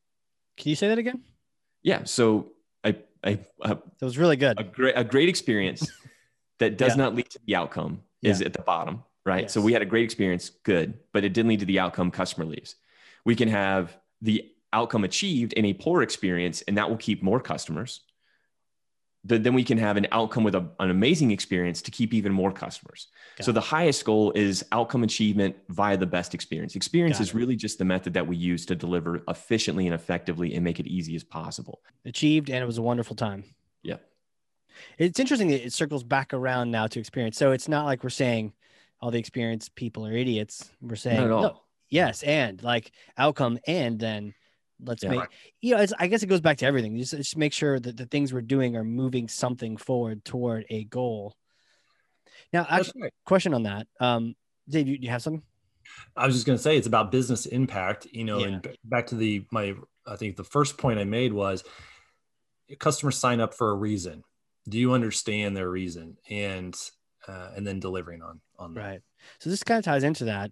[SPEAKER 1] Can you say that again?
[SPEAKER 2] Yeah. So a, a, a,
[SPEAKER 1] That was really good.
[SPEAKER 2] a great, a great experience [LAUGHS] that does
[SPEAKER 1] Yeah.
[SPEAKER 2] not lead to the outcome is at the bottom, right? So we had a great experience, good, but it didn't lead to the outcome customer leaves. We can have the outcome achieved in a poor experience, and that will keep more customers. But then we can have an outcome with a, an amazing experience to keep even more customers.
[SPEAKER 1] Got
[SPEAKER 2] so
[SPEAKER 1] it.
[SPEAKER 2] the highest goal is outcome achievement via the best experience. Experience
[SPEAKER 1] Got
[SPEAKER 2] is
[SPEAKER 1] it.
[SPEAKER 2] really just the method that we use to deliver efficiently and effectively and make it easy as possible.
[SPEAKER 1] Achieved, and it was a wonderful time.
[SPEAKER 2] Yeah.
[SPEAKER 1] It's interesting that it circles back around now to experience. So it's not like we're saying all the experienced people are idiots. We're saying
[SPEAKER 2] Not at all.
[SPEAKER 1] no, yes, and like outcome, and then let's
[SPEAKER 2] Yeah.
[SPEAKER 1] make you know. It's, I guess it goes back to everything. Just, just make sure that the things we're doing are moving something forward toward a goal. Now, actually,
[SPEAKER 3] right.
[SPEAKER 1] question on that. Um, Dave, you, you have something?
[SPEAKER 3] I was just going to say it's about business impact, you know, and back to the my I think the first point I made was customers sign up for a reason. Do you understand their reason and uh, and then delivering on on that.
[SPEAKER 1] Right. So this kind of ties into that.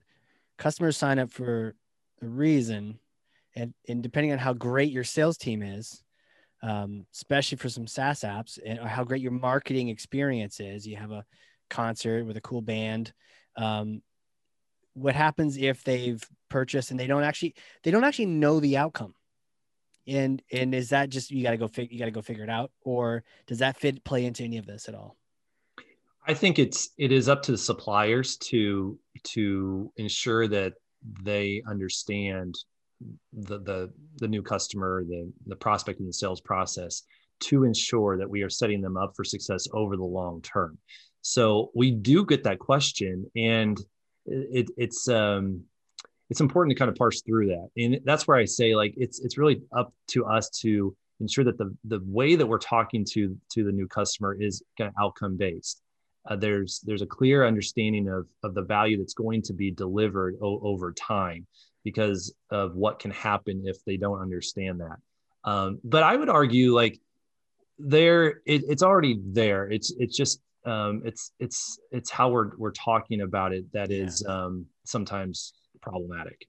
[SPEAKER 1] Customers sign up for a reason, and and depending on how great your sales team is, um, especially for some SaaS apps, and how great your marketing experience is, you have a concert with a cool band. Um, what happens if they've purchased and they don't actually they don't actually know the outcome? And and is that just you got to go fig- you got to go figure it out, or does that fit play into any of this at all?
[SPEAKER 3] I think it's it is up to the suppliers to to ensure that they understand the the the new customer, the the prospect in the sales process to ensure that we are setting them up for success over the long term. So we do get that question, and it, it's um it's important to kind of parse through that, and that's where I say like it's it's really up to us to ensure that the the way that we're talking to to the new customer is kind of outcome based. Uh, there's there's a clear understanding of of the value that's going to be delivered o- over time because of what can happen if they don't understand that. Um, but i would argue like there it, it's already there. It's it's just um, it's it's it's how we're we're talking about it that is Yeah. um, sometimes problematic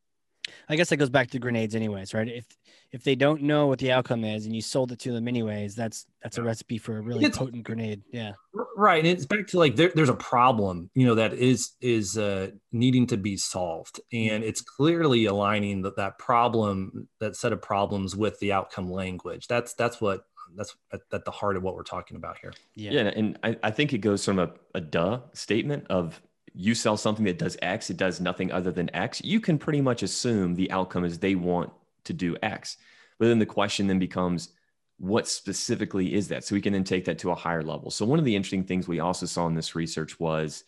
[SPEAKER 1] I guess that goes back to grenades, anyways, right? If if they don't know what the outcome is and you sold it to them anyways, that's that's a recipe for a really
[SPEAKER 3] It's-
[SPEAKER 1] potent grenade. Yeah.
[SPEAKER 3] right and it's back to like there, there's a problem you know that is is uh, needing to be solved and it's clearly aligning that that problem that set of problems with the outcome language that's that's what that's at, at the heart of what we're talking about here
[SPEAKER 1] Yeah.
[SPEAKER 2] Yeah, and I, I think it goes from a, a duh statement of you sell something that does X, it does nothing other than X. You can pretty much assume the outcome is they want to do X. But then the question then becomes, what specifically is that? So we can then take that to a higher level. So one of the interesting things we also saw in this research was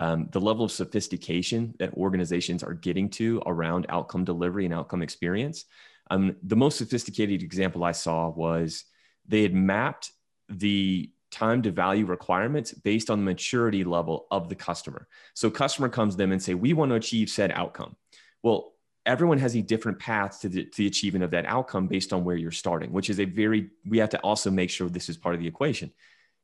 [SPEAKER 2] um, the level of sophistication that organizations are getting to around outcome delivery and outcome experience. Um, the most sophisticated example I saw was they had mapped the time to value requirements based on the maturity level of the customer. So customer comes to them and say, we want to achieve said outcome. Well, everyone has a different path to the, to the achievement of that outcome based on where you're starting, which is a very, we have to also make sure this is part of the equation.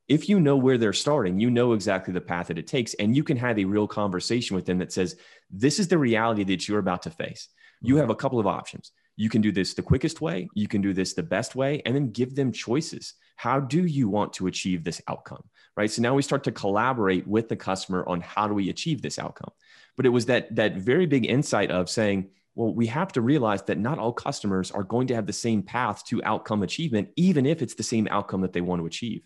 [SPEAKER 2] If you know where they're starting, you know exactly the path that it takes, and you can have a real conversation with them that says, this is the reality that you're about to face. You mm-hmm. have a couple of options. You can do this the quickest way, you can do this the best way, and then give them choices. How do you want to achieve this outcome? Right. So now we start to collaborate with the customer on how do we achieve this outcome. But it was that that very big insight of saying, well, we have to realize that not all customers are going to have the same path to outcome achievement, even if it's the same outcome that they want to achieve.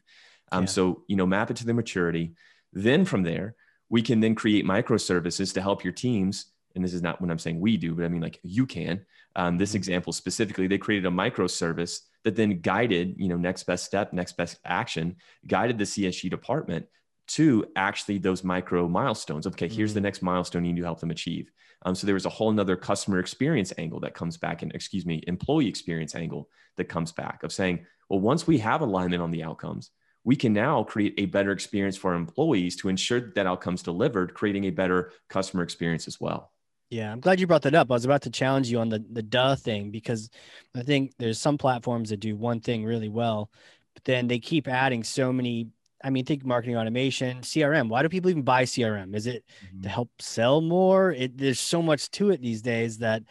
[SPEAKER 2] Um,
[SPEAKER 1] Yeah.
[SPEAKER 2] So, you know, map it to their maturity. Then from there, we can then create microservices to help your teams. And this is not what I'm saying we do, but I mean, like you can. Um, this
[SPEAKER 1] Mhm.
[SPEAKER 2] example specifically, they created a microservice that then guided, you know, next best step, next best action, guided the CSG department to actually those micro milestones. Okay, here's the
[SPEAKER 1] Mhm.
[SPEAKER 2] next milestone you need to help them achieve. Um, so there was a whole nother customer experience angle that comes back, and excuse me, employee experience angle that comes back of saying, well, once we have alignment on the outcomes, we can now create a better experience for our employees to ensure that outcome's delivered, creating a better customer experience as well.
[SPEAKER 1] Yeah, I'm glad you brought that up. I was about to challenge you on the the duh thing because I think there's some platforms that do one thing really well, but then they keep adding so many. I mean, think marketing automation, CRM. Why do people even buy CRM? Is it to mm-hmm. help sell more? It there's so much to it these days that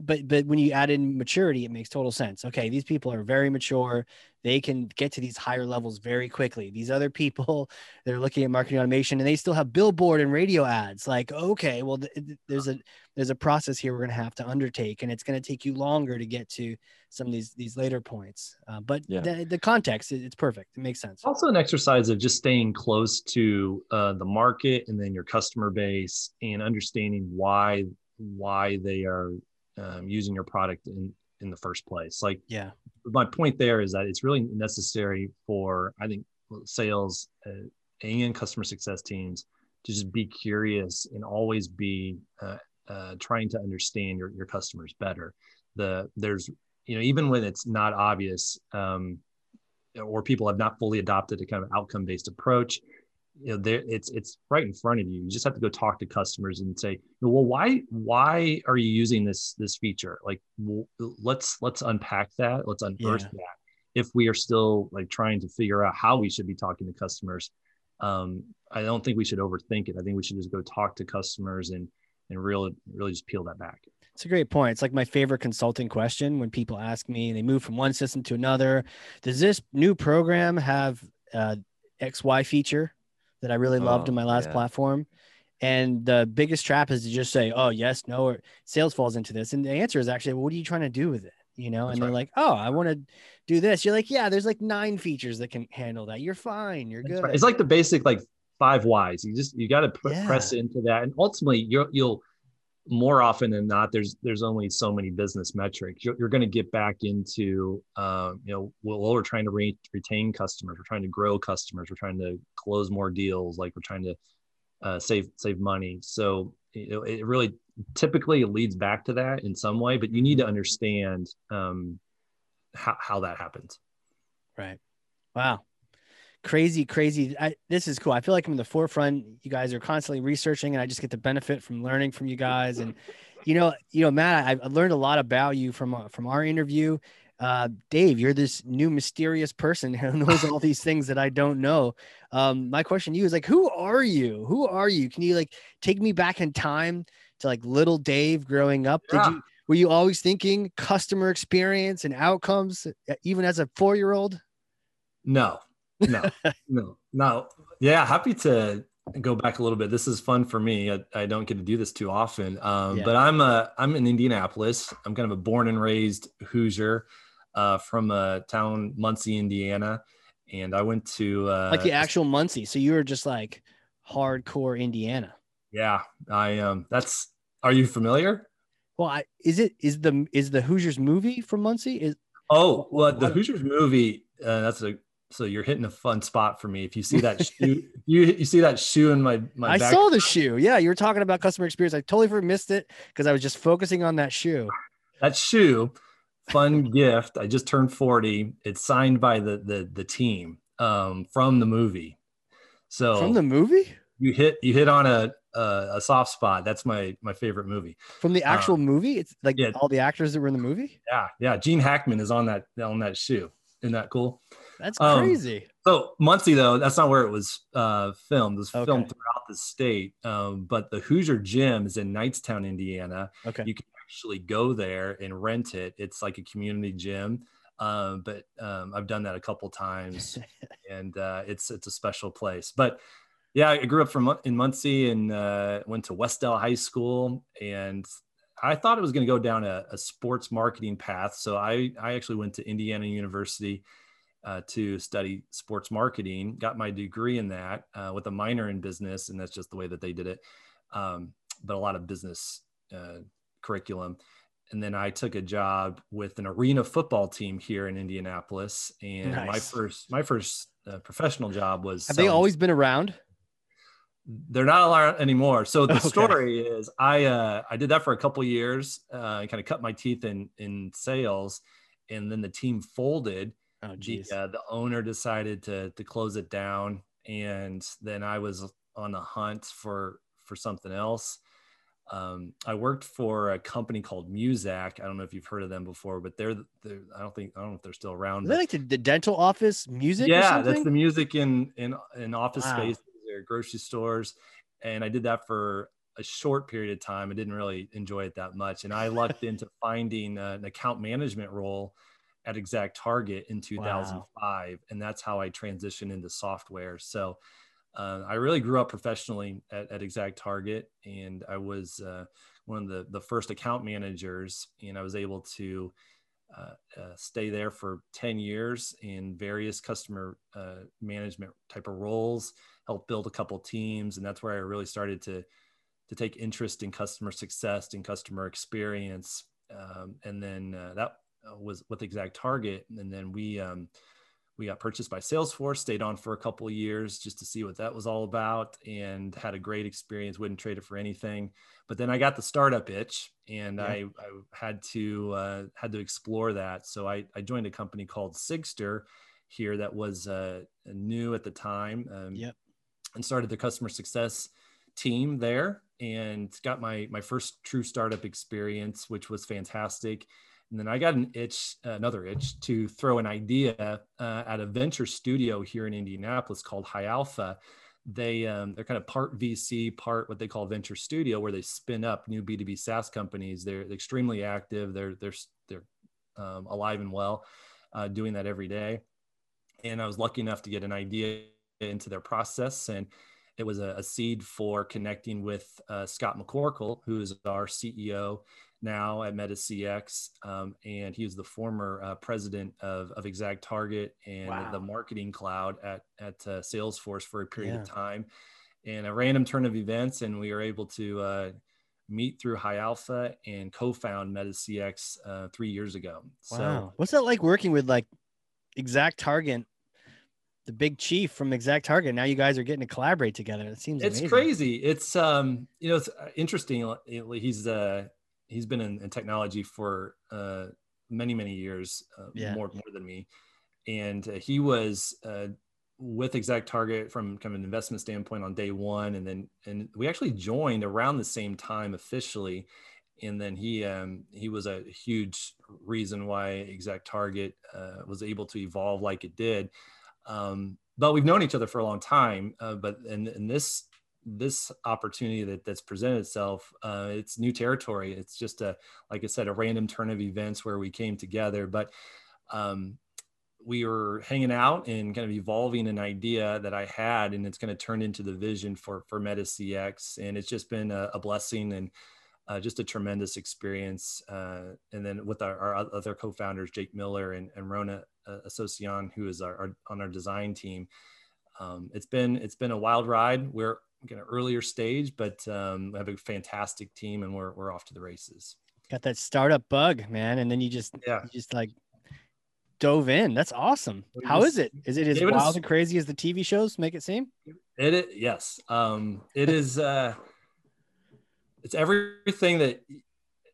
[SPEAKER 1] but but when you add in maturity, it makes total sense. Okay, these people are very mature. They can get to these higher levels very quickly. These other people, [LAUGHS] they're looking at marketing automation and they still have billboard and radio ads. Like, okay, well, th- th- there's a there's a process here we're going to have to undertake, and it's going to take you longer to get to some of these these later points. Uh, but
[SPEAKER 2] Yeah.
[SPEAKER 1] the, the context, it- it's perfect. It makes sense.
[SPEAKER 3] also an exercise of just staying close to uh, the market and then your customer base and understanding why why they are um, using your product in in the first place like
[SPEAKER 1] Yeah.
[SPEAKER 3] my point there is that it's really necessary for i think sales uh, and customer success teams to just be curious and always be uh, uh, trying to understand your, your customers better the there's you know even when it's not obvious um, or people have not fully adopted a kind of outcome based approach you know there it's it's right in front of you you just have to go talk to customers and say well why why are you using this this feature like w- let's let's unpack that let's unearth
[SPEAKER 1] Yeah.
[SPEAKER 3] that if we are still like trying to figure out how we should be talking to customers um, i don't think we should overthink it i think we should just go talk to customers and and really really just peel that back
[SPEAKER 1] It's a great point. It's like my favorite consulting question when people ask me, they move from one system to another. Does this new program have uh, XY feature that I really loved in
[SPEAKER 2] Oh,
[SPEAKER 1] my last
[SPEAKER 2] yeah.
[SPEAKER 1] platform? And the biggest trap is to just say, oh, yes, no, or sales falls into this. And the answer is actually, well, what are you trying to do with it? You know,
[SPEAKER 3] That's
[SPEAKER 1] and they're like, oh, I want to do this. You're like, yeah, there's like nine features that can handle that. You're fine. You're good.
[SPEAKER 3] right. It's like the basic like five whys. You just you got to put
[SPEAKER 1] Yeah.
[SPEAKER 3] press into that, and ultimately you'll you'll more often than not there's there's only so many business metrics you're, you're going to get back into um, you know well, we're trying to re- retain customers we're trying to grow customers we're trying to close more deals like we're trying to uh, save save money so you know, it really typically leads back to that in some way but you need to understand um, how, how that happens
[SPEAKER 1] Right. Wow. Crazy, crazy. I, this is cool. I feel like I'm in the forefront. You guys are constantly researching, and I just get to benefit from learning from you guys. And you know, you know, Matt, I, I learned a lot about you from uh, from our interview. Uh, Dave, you're this new mysterious person [LAUGHS] who knows all these things that I don't know. Um, my question to you is like, who are you? Who are you? Can you like take me back in time to like little Dave growing up? Did you were you always thinking customer experience and outcomes, uh, even as a four year old?
[SPEAKER 3] No, no, no, no. Yeah, happy to go back a little bit. This is fun for me. I, I don't get to do this too often. Um, yeah. But I'm a I'm in Indianapolis. I'm kind of a born and raised Hoosier uh, from a town Muncie, Indiana, and I went to uh,
[SPEAKER 1] like the actual Muncie. So you were just like hardcore Indiana.
[SPEAKER 3] Yeah, I um. That's. Are you familiar?
[SPEAKER 1] Well, I, is it is the is the Hoosiers movie from Muncie? Is
[SPEAKER 3] oh well, the Hoosiers movie. Uh, that's a so you're hitting a fun spot for me. If you see that shoe, [LAUGHS] you you see that shoe in my my.
[SPEAKER 1] I back. saw the shoe. Yeah, you were talking about customer experience. I totally missed it because I was just focusing on that shoe.
[SPEAKER 3] That shoe, fun [LAUGHS] gift. I just turned forty. It's signed by the the the team um, from the movie. So
[SPEAKER 1] from the movie,
[SPEAKER 3] you hit you hit on a a, a soft spot. That's my my favorite movie.
[SPEAKER 1] From the actual um, movie, it's like yeah. all the actors that were in the movie.
[SPEAKER 3] Yeah, yeah. Gene Hackman is on that on that shoe. Isn't that cool?
[SPEAKER 1] That's um, crazy. Um,
[SPEAKER 3] so Muncie, though, that's not where it was uh, filmed. It was okay. filmed throughout the state. Um, but the Hoosier Gym is in Knightstown, Indiana.
[SPEAKER 1] Okay.
[SPEAKER 3] You can actually go there and rent it. It's like a community gym. Um, but um, I've done that a couple times, [LAUGHS] and uh, it's it's a special place. But yeah, I grew up from in Muncie and uh, went to Wes-Del High School, and I thought it was going to go down a, a, sports marketing path. So I I actually went to Indiana University uh, to study sports marketing. Got my degree in that uh, with a minor in business, and that's just the way that they did it. Um, but a lot of business uh, curriculum. And then I took a job with an arena football team here in Indianapolis. And nice. my first my first uh, professional job was.
[SPEAKER 1] Have they always been around?
[SPEAKER 3] They're not around anymore. So the [LAUGHS] okay. story is, I uh, I did that for a couple years. Uh, kind of cut my teeth in in sales, and then the team folded
[SPEAKER 1] Oh, geez.
[SPEAKER 3] The, uh, the owner decided to to close it down, and then I was on the hunt for for something else. Um, I worked for a company called Muzak. I don't know if you've heard of them before, but they're, they're I don't think I don't know if they're still around.
[SPEAKER 1] Is like the, the, dental office music?
[SPEAKER 3] Yeah, that's the music in in in office wow. spaces or grocery stores, and I did that for a short period of time. I didn't really enjoy it that much, and I lucked into finding uh, an account management role at ExactTarget in 2005, wow. and that's how I transitioned into software. So uh, I really grew up professionally at, at ExactTarget, and I was uh, one of the the first account managers, and I was able to uh, uh stay there for 10 years in various customer uh, management type of roles. Helped build a couple teams, and that's where I really started to to take interest in customer success and customer experience. Um, and then uh, that was with ExactTarget, and then we um, we got purchased by Salesforce. Stayed on for a couple of years just to see what that was all about, and had a great experience. Wouldn't trade it for anything. But then I got the startup itch, and yeah. I, I, had to uh, had to explore that. So I, I joined a company called Sigstr here that was uh, new at the time. Um,
[SPEAKER 1] yep.
[SPEAKER 3] And started the customer success team there and got my my first true startup experience which was fantastic and then I got an itch, another itch, to throw an idea uh, at a venture studio here in Indianapolis called High Alpha. They um, they're kind of part VC, part what they call venture studio, where they spin up new B two B SaaS companies. They're extremely active. They're they're they're um, alive and well, uh, doing that every day. And I was lucky enough to get an idea into their process, and it was a, a seed for connecting with uh, Scott McCorkle, who is our CEO now at MetaCX, um, and he was the former uh, president of, of ExactTarget and wow. the Marketing Cloud at at uh, Salesforce for a period yeah. of time. And a random turn of events, and we were able to uh, meet through High Alpha and co-found MetaCX uh, three years ago.
[SPEAKER 1] Wow. So, what's that like working with like ExactTarget the big chief from ExactTarget. Now you guys are getting to collaborate together. It seems
[SPEAKER 3] it's
[SPEAKER 1] amazing.
[SPEAKER 3] crazy. It's um, you know, it's uh, interesting. He's uh, he's been in, in technology for uh, many many years, uh, yeah. more more than me, and uh, he was uh, with ExactTarget from kind of an investment standpoint on day one, and then and we actually joined around the same time officially, and then he um, he was a huge reason why ExactTarget uh, was able to evolve like it did. Um, but we've known each other for a long time. Uh, but in, in this this opportunity that that's presented itself, uh, it's new territory. It's just a, like I said, a random turn of events where we came together. But um, we were hanging out and kind of evolving an idea that I had, and it's going to turn into the vision for for MetaCX. And it's just been a, a blessing and uh, just a tremendous experience. Uh, and then with our, our, other co-founders, Jake Miller and, and Rona uh, who is our, our, on our design team. Um, it's been it's been a wild ride. We're in an earlier stage, but um, we have a fantastic team, and we're we're off to the races.
[SPEAKER 1] Got that startup bug, man, and then you just yeah, you just like dove in. That's awesome. How is it? Is it as wild and crazy as the TV shows make it seem?
[SPEAKER 3] It, it yes. Um, it [LAUGHS] is. Uh, it's everything that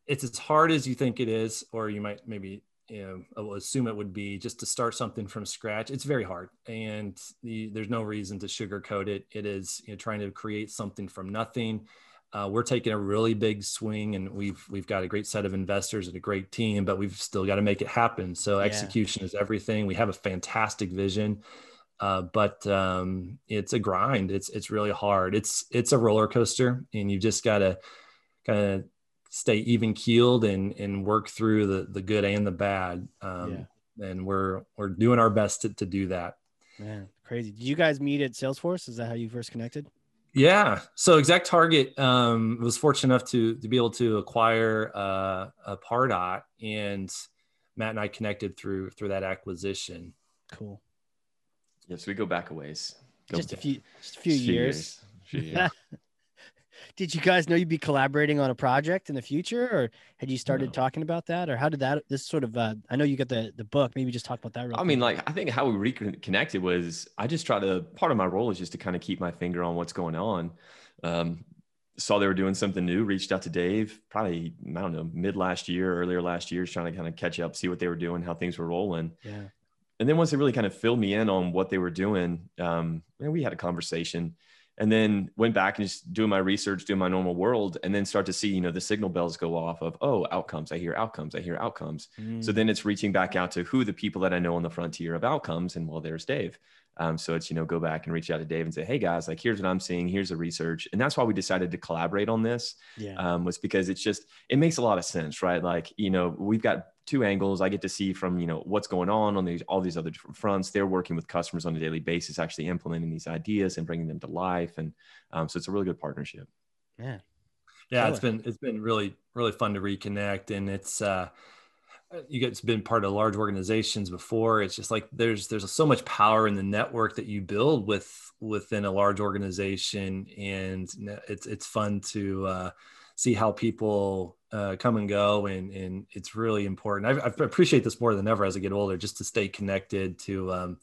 [SPEAKER 3] it's as hard as you think it is, or you might maybe you know I will assume it would be just to start something from scratch. It's very hard, and the, there's no reason to sugarcoat it. It is you know, trying to create something from nothing uh, we're taking a really big swing, and we've we've got a great set of investors and a great team, but we've still got to make it happen. So yeah. execution is everything. We have a fantastic vision, uh, but um, it's a grind. It's it's really hard. It's it's a roller coaster, and you just got to kind of stay even keeled and and work through the the good and the bad. Um, yeah. And we're we're doing our best to, to do that.
[SPEAKER 1] Man, crazy. Did you guys meet at Salesforce? Is that how you first connected?
[SPEAKER 3] Yeah. So ExactTarget um, was fortunate enough to to be able to acquire uh, a Pardot, and Matt and I connected through through that acquisition.
[SPEAKER 1] Cool.
[SPEAKER 2] Yes, yeah, so we go back a ways. Go
[SPEAKER 1] just, a few, just a few, few years. years. [LAUGHS] did you guys know you'd be collaborating on a project in the future or had you started no. talking about that or how did that this sort of uh, i know you got the the book maybe just talk about that
[SPEAKER 2] i quick. I mean like i think how we reconnected was i just try to part of my role is just to kind of keep my finger on what's going on um, saw they were doing something new reached out to dave probably i don't know mid last year earlier last year trying to kind of catch up see what they were doing how things were rolling
[SPEAKER 1] yeah
[SPEAKER 2] and then once they really kind of filled me in on what they were doing um, we had a conversation and then went back and just doing my research, doing my normal world, and then start to see, you know, the signal bells go off of, oh, outcomes. I hear outcomes. I hear outcomes. Mm. So then it's reaching back out to who the people that I know on the frontier of outcomes, and well, there's Dave. Um, so it's you know go back and reach out to Dave and say, hey guys, like here's what I'm seeing, here's the research, and that's why we decided to collaborate on this.
[SPEAKER 1] Yeah.
[SPEAKER 2] Um, was because it's just it makes a lot of sense, right? Like you know we've got two angles. I get to see from you know what's going on on these all these other different fronts. They're working with customers on a daily basis, actually implementing these ideas and bringing them to life, and um, so it's a really good partnership.
[SPEAKER 1] Yeah.
[SPEAKER 3] Yeah, it's been it's been really really fun to reconnect, and it's uh, you guys been part of large organizations before it's just like there's there's so much power in the network that you build with within a large organization and it's it's fun to uh, see how people uh, come and go and and it's really important I, I, appreciate this more than ever as i get older just to stay connected to um,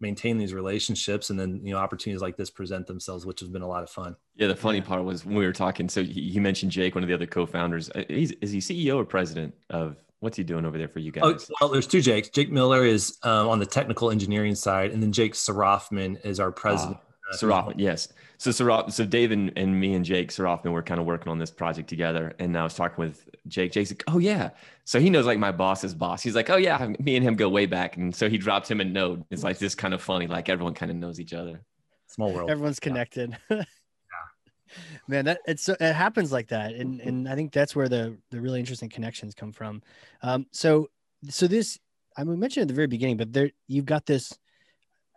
[SPEAKER 3] maintain these relationships and then you know opportunities like this present themselves which has been a lot of fun
[SPEAKER 2] yeah the funny yeah. part was when we were talking so he, he mentioned jake one of the other co-founders uh, He's, is he ceo or president of What's he doing over there for you oh, guys?
[SPEAKER 3] Oh, well, there's two Jakes. Jake Miller is um, on the technical engineering side, and then Jake Sorofman is our president.
[SPEAKER 2] Ah, uh, yes. So Saraf, so Dave and, and me and Jake Sorofman were kind of working on this project together. And I was talking with Jake. Jake's like, oh yeah. So he knows like my boss's boss. He's like, oh yeah, me and him go way back. And so he dropped him a note. It's like this kind of funny. Like everyone kind of knows each other.
[SPEAKER 3] Small world.
[SPEAKER 1] Everyone's connected. [LAUGHS] Yeah. man that it's it happens like that and and i think that's where the the really interesting connections come from um so so this i mean, mentioned at the very beginning but there you've got this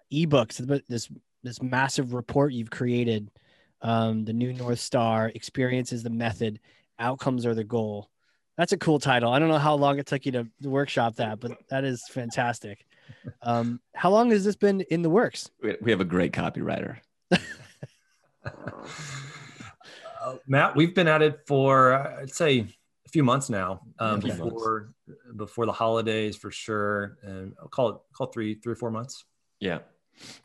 [SPEAKER 1] ebook So, this this massive report you've created um the new north star experience is the method outcomes are the goal that's a cool title i don't know how long it took you to, to workshop that but that is fantastic um how long has this been in the works
[SPEAKER 2] we have a great copywriter [LAUGHS]
[SPEAKER 3] Uh, Matt, we've been at it for I'd say a few months now. Um, yeah, before months. before the holidays for sure, and I'll call it call it three three or four months.
[SPEAKER 2] Yeah.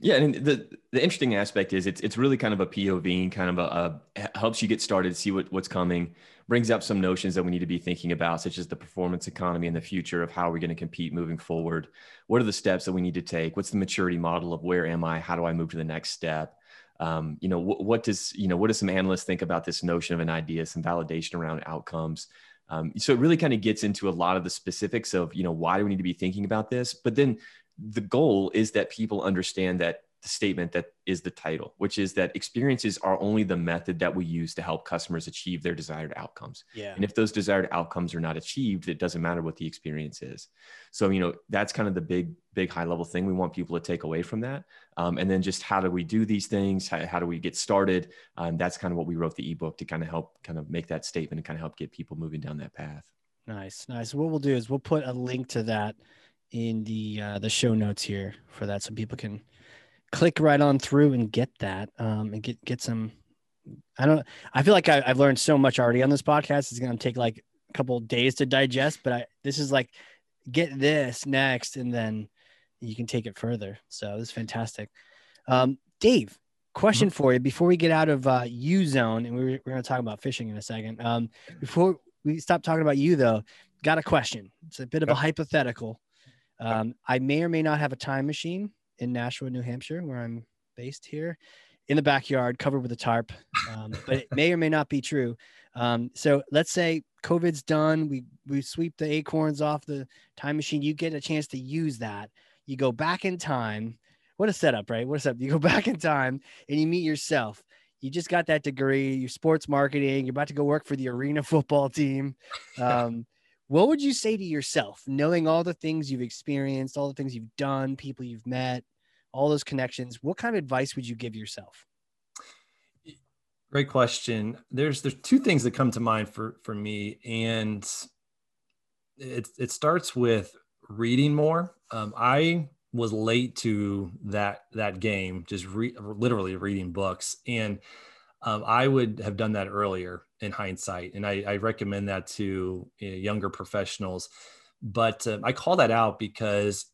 [SPEAKER 2] Yeah, and the the interesting aspect is it's it's really kind of a POV, kind of a, a helps you get started, see what what's coming, brings up some notions that we need to be thinking about, such as the performance economy in the future of how we're going to compete moving forward. What are the steps that we need to take? What's the maturity model of where am I? How do I move to the next step? um, you know, what, what does, you know, what do some analysts think about this notion of an idea, some validation around outcomes? Um, so it really kind of gets into a lot of the specifics of, you know, why do we need to be thinking about this? But then the goal is that people understand that the statement that is the title, which is that experiences are only the method that we use to help customers achieve their desired outcomes.
[SPEAKER 1] Yeah.
[SPEAKER 2] And if those desired outcomes are not achieved, it doesn't matter what the experience is. So, you know, that's kind of the big, big high level thing we want people to take away from that. Um, and then just how do we do these things? How, how do we get started? Um, that's kind of what we wrote the ebook to kind of help kind of make that statement and kind of help get people moving down that path.
[SPEAKER 1] Nice, nice. What we'll do is we'll put a link to that in the uh, the show notes here for that, so people can click right on through and get that um, and get get some. I don't. I feel like I, have learned so much already on this podcast. It's going to take like a couple days to digest, but I this is like get this next, and then you can take it further. So this is fantastic. Um, Dave, question mm-hmm. for you before we get out of uh, U Zone, and we're, we're going to talk about fishing in a second. Um, before we stop talking about you, though, got a question. It's a bit of a hypothetical. Um, I may or may not have a time machine in Nashua, New Hampshire, where I'm based here, in the backyard, covered with a tarp. Um, but it may or may not be true. Um, so let's say COVID's done. We we sweep the acorns off the time machine. You get a chance to use that. You go back in time. What a setup, right? What a setup. You go [LAUGHS] back in time and you meet yourself. You just got that degree. You're sports marketing. You're about to go work for the arena football team. Um, what would you say to yourself, knowing all the things you've experienced, all the things you've done, people you've met, all those connections? What kind of advice would you give yourself?
[SPEAKER 3] Great question. There's there's two things that come to mind for for me, and it it starts with reading more. Um, I was late to that that game, just re- literally reading books, and um, I would have done that earlier in hindsight, and I, I recommend that to you know, younger professionals. But uh, I call that out because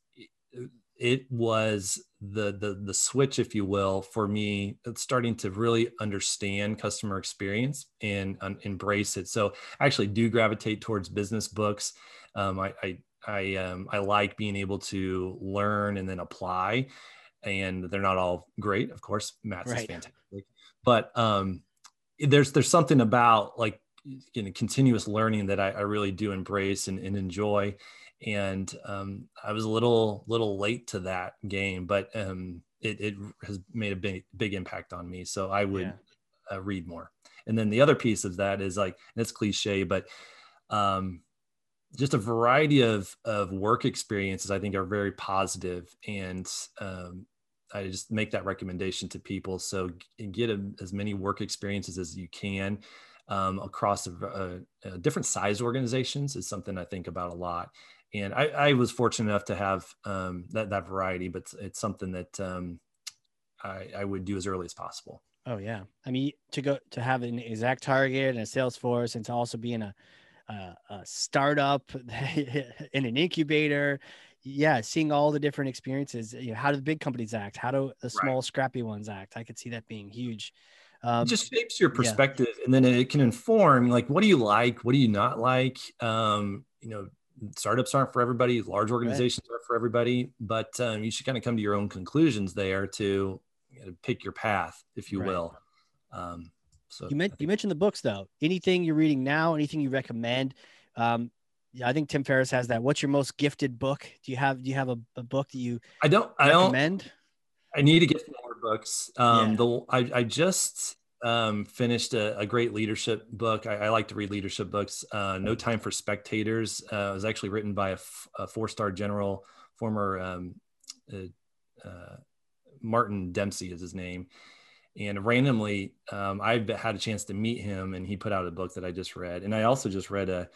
[SPEAKER 3] it was the the the switch, if you will, for me starting to really understand customer experience and um, embrace it. So I actually do gravitate towards business books. Um, I I I, um, I like being able to learn and then apply, and they're not all great, of course. Matt's right. is fantastic, but um, there's there's something about like you know, continuous learning that I, I really do embrace and, and enjoy. And um, I was a little little late to that game, but um, it, it has made a big big impact on me. So I would yeah. uh, read more. And then the other piece of that is like, and it's cliche, but um, just a variety of of work experiences I think are very positive and um, I just make that recommendation to people. So get a, as many work experiences as you can um, across a, a, different size organizations is something I think about a lot. And I, I was fortunate enough to have um, that, that variety, but it's something that um, I, I would do as early as possible.
[SPEAKER 1] Oh yeah. I mean, to go to have an ExactTarget and a Salesforce and to also be in a, a, a startup [LAUGHS] in an incubator yeah seeing all the different experiences you know how do the big companies act how do the small right. scrappy ones act i could see that being huge
[SPEAKER 3] um, it just shapes your perspective yeah. and then it can inform like what do you like what do you not like um, you know startups aren't for everybody large organizations right. are for everybody but um, you should kind of come to your own conclusions there to you know, pick your path if you right. will um,
[SPEAKER 1] so you, meant, you mentioned the books though anything you're reading now anything you recommend um, I think Tim Ferriss has that. What's your most gifted book? Do you have do you have a, a book that you
[SPEAKER 3] I don't
[SPEAKER 1] I recommend?
[SPEAKER 3] don't I need to get more books. Um yeah. the I, I just um, finished a, a, great leadership book. I, I, like to read leadership books. Uh, no Time for Spectators uh, was actually written by a, f- a four-star general, former um, uh, uh, Martin Dempsey is his name. And randomly, um, I've had a chance to meet him, and he put out a book that I just read. And I also just read a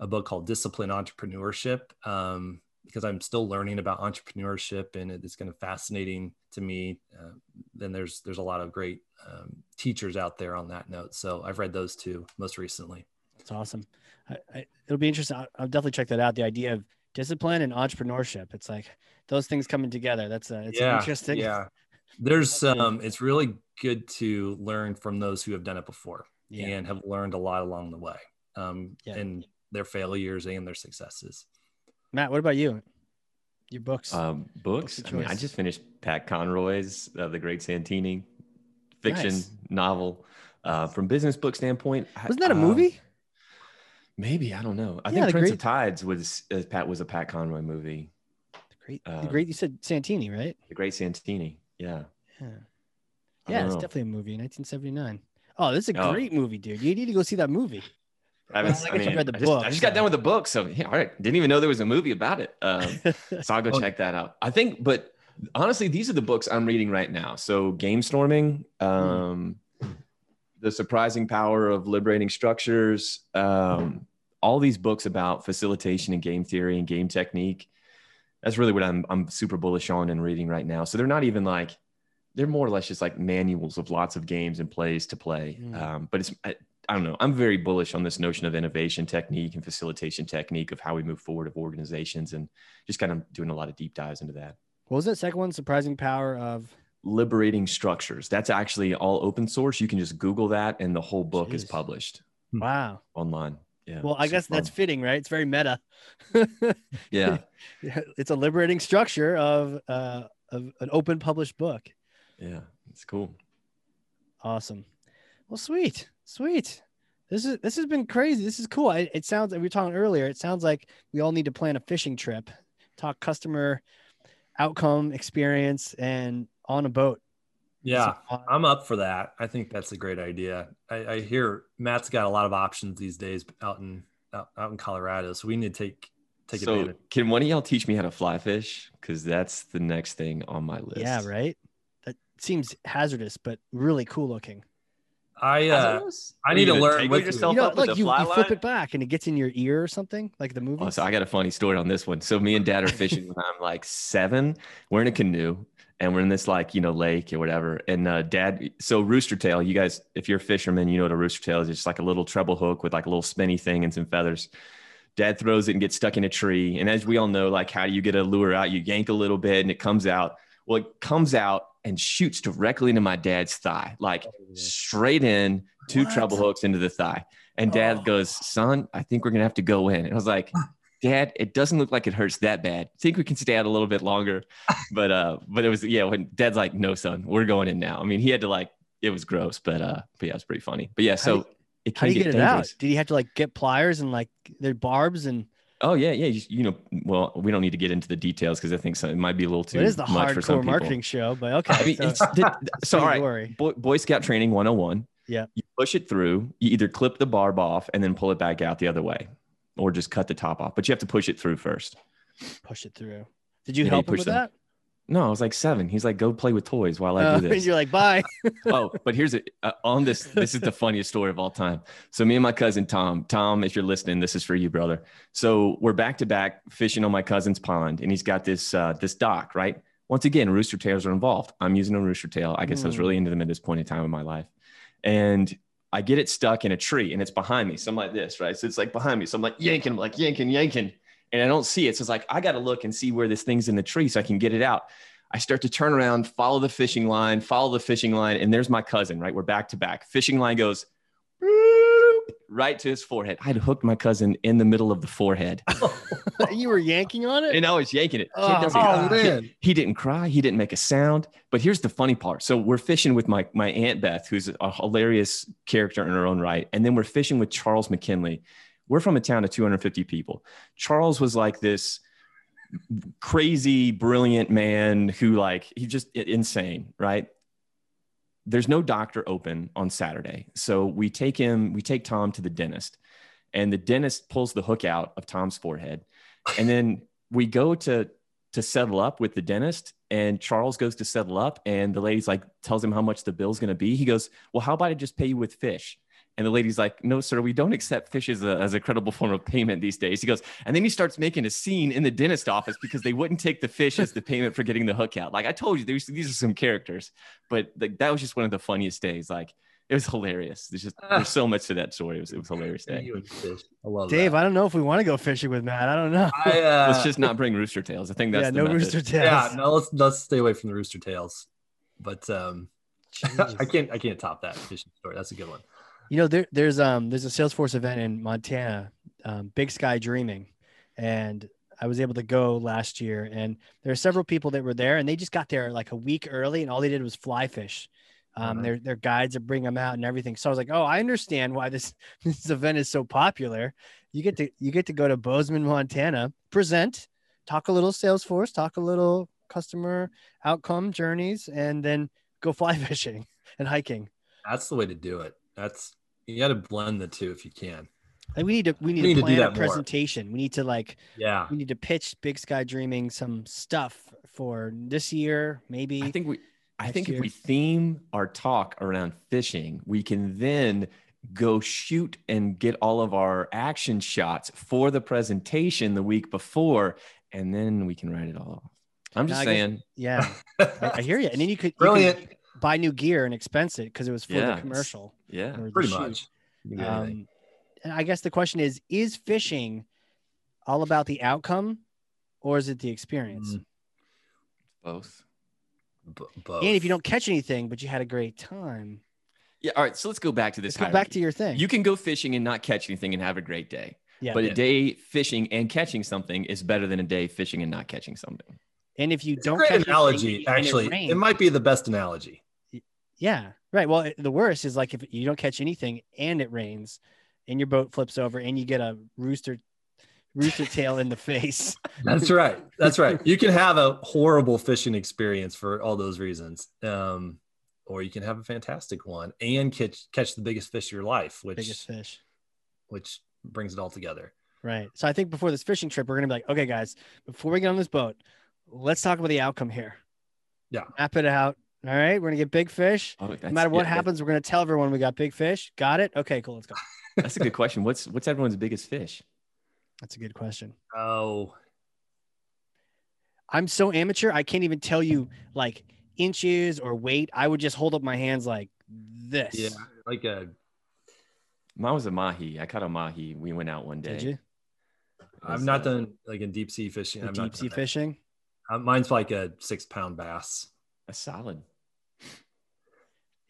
[SPEAKER 3] a book called Disciplined Entrepreneurship um, because I'm still learning about entrepreneurship and it's kind of fascinating to me. Uh, then there's there's a lot of great um, teachers out there on that note. So I've read those two most recently.
[SPEAKER 1] That's awesome. I, I, it'll be interesting. I'll, I'll, definitely check that out. The idea of discipline and entrepreneurship. It's like those things coming together. That's a, it's
[SPEAKER 3] yeah,
[SPEAKER 1] interesting.
[SPEAKER 3] Yeah. [LAUGHS] There's um, it's really good to learn from those who have done it before yeah. and have learned a lot along the way. Um, yeah. and their failures and their successes.
[SPEAKER 1] Matt, what about you? Your books?
[SPEAKER 2] Um, books. books I, mean, I just finished Pat Conroy's uh, The Great Santini fiction nice. novel. Uh, from business book standpoint,
[SPEAKER 1] wasn't that a movie?
[SPEAKER 2] maybe I don't know. I yeah, think Prince great... of Tides was uh, Pat was a Pat Conroy movie.
[SPEAKER 1] The great, the great. You said Santini, right?
[SPEAKER 2] The Great Santini. Yeah.
[SPEAKER 1] Yeah, yeah
[SPEAKER 2] don't
[SPEAKER 1] it's
[SPEAKER 2] know.
[SPEAKER 1] definitely a movie, 1979. Oh, this is a
[SPEAKER 2] Oh.
[SPEAKER 1] great movie, dude. You need to go see that movie.
[SPEAKER 2] I, haven't-
[SPEAKER 1] Well, I
[SPEAKER 2] I mean,
[SPEAKER 1] read the
[SPEAKER 2] I just, I just got done with the book, so yeah, all right. Didn't even know there was a movie about it. Um, [LAUGHS] so I'll go
[SPEAKER 3] Oh.
[SPEAKER 2] check that out. I think, but honestly, these are the books I'm reading right now. So Gamestorming, um, The Surprising Power of Liberating Structures, um, all these books about facilitation and game theory and game technique. That's really what I'm I'm super bullish on and reading right now. So they're not even like they're more or less just like manuals of lots of games and plays to play.
[SPEAKER 1] Mm.
[SPEAKER 2] Um, but it's I, I don't know. I'm very bullish on this notion of innovation technique and facilitation technique of how we move forward of organizations and just kind of doing a lot of deep dives into that.
[SPEAKER 1] What was that second one? Surprising power of
[SPEAKER 2] Liberating structures. That's actually all open source. You can just Google that and the whole book is published
[SPEAKER 1] wow.
[SPEAKER 2] online. Yeah.
[SPEAKER 1] Well, I
[SPEAKER 2] super
[SPEAKER 1] guess that's fitting, right? It's very meta. [LAUGHS]
[SPEAKER 2] yeah. [LAUGHS]
[SPEAKER 1] it's a liberating structure of uh of an open published book.
[SPEAKER 2] Yeah. It's cool.
[SPEAKER 1] Awesome. Well, sweet, sweet. This is this has been crazy. This is cool. I, it sounds like we were talking earlier. It sounds like we all need to plan a fishing trip, talk customer outcome, experience, and on a boat.
[SPEAKER 3] Yeah,
[SPEAKER 1] So,
[SPEAKER 3] I'm up for that. I think that's a great idea. I, I hear Matt's got a lot of options these days out in out, out in Colorado, so we need to take take
[SPEAKER 2] so
[SPEAKER 3] advantage.
[SPEAKER 2] can one of y'all teach me how to fly fish? Because that's the next thing on my list.
[SPEAKER 1] yeah, right. That seems hazardous, but really cool looking.
[SPEAKER 3] I uh, I need to learn with you.
[SPEAKER 2] yourself
[SPEAKER 1] You know,
[SPEAKER 2] up
[SPEAKER 1] like
[SPEAKER 2] the
[SPEAKER 1] you,
[SPEAKER 2] fly
[SPEAKER 1] you flip
[SPEAKER 2] line?
[SPEAKER 1] it back and it gets in your ear or something, like the movie.
[SPEAKER 2] Oh, so I got a funny story on this one. So me and dad are fishing when I'm like seven. We're in a canoe and we're in this like, you know, lake or whatever. And uh, dad, so rooster tail, you guys, if you're a fisherman, you know what a rooster tail is. It's just like a little treble hook with like a little spinny thing and some feathers. Dad throws it and gets stuck in a tree. And as we all know, like how do you get a lure out? You yank a little bit and it comes out. Well, it comes out and shoots directly into my dad's thigh, like straight in, two
[SPEAKER 1] What?
[SPEAKER 2] treble hooks into the thigh. And dad
[SPEAKER 1] Oh.
[SPEAKER 2] goes, son, I think we're gonna have to go in. And I was like, [LAUGHS] Dad, it doesn't look like it hurts that bad. I think we can stay out a little bit longer. [LAUGHS] But uh, but it was yeah, when dad's like, no, son, we're going in now. I mean, he had to like it was gross, but uh, but yeah, it was pretty funny. But yeah, so
[SPEAKER 1] do
[SPEAKER 2] it
[SPEAKER 1] How do you
[SPEAKER 2] get,
[SPEAKER 1] get it out? Did he have to like get pliers and like their barbs and
[SPEAKER 2] Oh yeah, yeah. You, you know, well, we don't need to get into the details because I think some, it might be a little too
[SPEAKER 1] it is the
[SPEAKER 2] much for some
[SPEAKER 1] hardcore marketing show, but okay.
[SPEAKER 2] I mean,
[SPEAKER 1] so-
[SPEAKER 2] it's the, [LAUGHS] so all right. Boy, Boy Scout training 101.
[SPEAKER 1] Yeah.
[SPEAKER 2] You push it through. You either clip the barb off and then pull it back out the other way, or just cut the top off. But you have to push it through first.
[SPEAKER 1] push it through. Did you help
[SPEAKER 2] you
[SPEAKER 1] him
[SPEAKER 2] push
[SPEAKER 1] with
[SPEAKER 2] them.
[SPEAKER 1] that?
[SPEAKER 2] No, I was like seven. He's like, go play with toys while I
[SPEAKER 1] Uh,
[SPEAKER 2] do
[SPEAKER 1] and [LAUGHS]
[SPEAKER 2] this.
[SPEAKER 1] you're like, bye. [LAUGHS]
[SPEAKER 2] oh, but here's it uh, on this. This is the funniest story of all time. So me and my cousin Tom. Tom, if you're listening, this is for you, brother. So we're back to back fishing on my cousin's pond, and he's got this uh, this dock. Right. Once again, rooster tails are involved. I'm using a rooster tail. I guess I was
[SPEAKER 1] Hmm.
[SPEAKER 2] really into them at this point in time in my life, and I get it stuck in a tree, and it's behind me. So I'm like this, right? So it's like behind me. So I'm like yanking, I'm like yanking, yanking, and I don't see it. So it's like I got to look and see where this thing's in the tree so I can get it out. I start to turn around, follow the fishing line, follow the fishing line, and there's my cousin, right? We're back to back. Fishing line goes right to his forehead. I'd hooked my cousin in the middle of the forehead, [LAUGHS]
[SPEAKER 1] you were yanking on it?
[SPEAKER 2] and I was yanking it. Kid
[SPEAKER 1] Oh,
[SPEAKER 2] doesn't-
[SPEAKER 3] Oh
[SPEAKER 2] kid-
[SPEAKER 3] man,
[SPEAKER 2] he didn't cry. He didn't make a sound. But here's the funny part. So we're fishing with my my aunt Beth, who's a hilarious character in her own right, and then we're fishing with Charles McKinley. We're from a town of 250 people. Charles was like this crazy, brilliant man who like he just insane, right? There's no doctor open on Saturday, so we take him. We take Tom to the dentist, and the dentist pulls the hook out of Tom's forehead, and then we go to to settle up with the dentist and Charles goes to settle up and the lady's like tells him how much the bill's going to be. He goes, "Well, how about I just pay you with fish?" And the lady's like, "No, sir, we don't accept fish as a, as a credible form of payment these days." He goes, and then he starts making a scene in the dentist office because they wouldn't take the fish as the payment for getting the hook out. Like I told you, there's, these are some characters, but like, that was just one of the funniest days. Like it was hilarious. There's just there's so much to that story. It was, it was a hilarious day.
[SPEAKER 3] you and fish. I love
[SPEAKER 1] Dave,
[SPEAKER 3] That.
[SPEAKER 1] I don't know if we want to go fishing with Matt. I don't know.
[SPEAKER 3] I, uh,
[SPEAKER 2] Let's just not bring rooster tails. I think that's
[SPEAKER 1] yeah,
[SPEAKER 2] the
[SPEAKER 1] no
[SPEAKER 2] method.
[SPEAKER 1] rooster tails.
[SPEAKER 3] yeah, no, let's let's stay away from the rooster tails. But um, [LAUGHS] I can't I can't top that fishing story. That's a good one.
[SPEAKER 1] You know, there, there's um there's a Salesforce event in Montana, um, Big Sky Dreaming, and I was able to go last year. And there are several people that were there, and they just got there like a week early, and all they did was fly fish. Um,
[SPEAKER 3] Uh-huh.
[SPEAKER 1] their their guides are bring them out and everything. So I was like, oh, I understand why this [LAUGHS] this event is so popular. You get to you get to go to Bozeman, Montana, present, talk a little Salesforce, talk a little customer outcome journeys and then go fly [LAUGHS] fishing and hiking.
[SPEAKER 3] That's the way to do it. That's you got to blend the two if you can.
[SPEAKER 1] Like we need to we need,
[SPEAKER 3] We need
[SPEAKER 1] to
[SPEAKER 3] to do
[SPEAKER 1] plan a
[SPEAKER 3] that more.
[SPEAKER 1] presentation. We need to like
[SPEAKER 3] Yeah.
[SPEAKER 1] we need to pitch Big Sky Dreaming some stuff for this year, maybe.
[SPEAKER 2] I think we I think
[SPEAKER 1] year.
[SPEAKER 2] if we theme our talk around fishing, we can then go shoot and get all of our action shots for the presentation the week before, and then we can write it all off. I'm
[SPEAKER 1] No,
[SPEAKER 2] just
[SPEAKER 1] I guess-
[SPEAKER 2] saying,
[SPEAKER 1] yeah, [LAUGHS] I, I hear you. And then you could, you could
[SPEAKER 3] Brilliant.
[SPEAKER 1] Buy new gear and expense it because it was for
[SPEAKER 2] Yeah,
[SPEAKER 1] the commercial.
[SPEAKER 2] yeah.
[SPEAKER 3] Pretty
[SPEAKER 1] shoot.
[SPEAKER 3] much. You can do anything.
[SPEAKER 1] Um, and I guess the question is: Is fishing all about the outcome, or is it the experience?
[SPEAKER 3] Mm,
[SPEAKER 2] Both.
[SPEAKER 3] b- both.
[SPEAKER 1] And if you don't catch anything, but you had a great time,
[SPEAKER 2] Yeah. All right. So let's go back to this.
[SPEAKER 1] let's go back to your thing.
[SPEAKER 2] You can go fishing and not catch anything and have a great day.
[SPEAKER 1] yeah.
[SPEAKER 2] But
[SPEAKER 3] Yeah.
[SPEAKER 2] a day fishing and catching something is better than a day fishing and not catching something.
[SPEAKER 1] and if you
[SPEAKER 3] It's
[SPEAKER 1] don't
[SPEAKER 3] great
[SPEAKER 1] catch
[SPEAKER 3] analogy.
[SPEAKER 1] and it
[SPEAKER 3] Actually, it, might be the best analogy.
[SPEAKER 1] Yeah, right. Well, it- the worst is like if you don't catch anything and it rains, and your boat flips over, and you get a rooster, rooster tail in the face. [LAUGHS]
[SPEAKER 3] That's right. That's right. You can have a horrible fishing experience for all those reasons. Um, or you can have a fantastic one and catch catch the biggest fish of your life, which
[SPEAKER 1] Biggest fish.
[SPEAKER 3] which brings it all together.
[SPEAKER 1] Right. So I think before this fishing trip, we're gonna be like, okay, guys, before we get on this boat, let's talk about the outcome here.
[SPEAKER 3] Yeah.
[SPEAKER 1] Map it out. All right. We're gonna get big fish.
[SPEAKER 2] Oh,
[SPEAKER 1] No matter what
[SPEAKER 2] yeah, that-
[SPEAKER 1] happens, we're gonna tell everyone we got big fish. Got it? Okay, cool. Let's go.
[SPEAKER 2] That's a good question. What's what's everyone's biggest fish?
[SPEAKER 1] That's a good question.
[SPEAKER 3] Oh,
[SPEAKER 1] I'm so amateur, I can't even tell you like inches or weight. I would just hold up my hands like this.
[SPEAKER 3] yeah, like a.
[SPEAKER 2] Mine was a mahi. I caught a mahi. We went out one day.
[SPEAKER 1] Did you?
[SPEAKER 3] I've not done like in deep sea fishing. I've
[SPEAKER 1] deep
[SPEAKER 3] not
[SPEAKER 1] sea
[SPEAKER 3] that.
[SPEAKER 1] fishing.
[SPEAKER 3] Uh, mine's like a six pound bass.
[SPEAKER 2] A solid.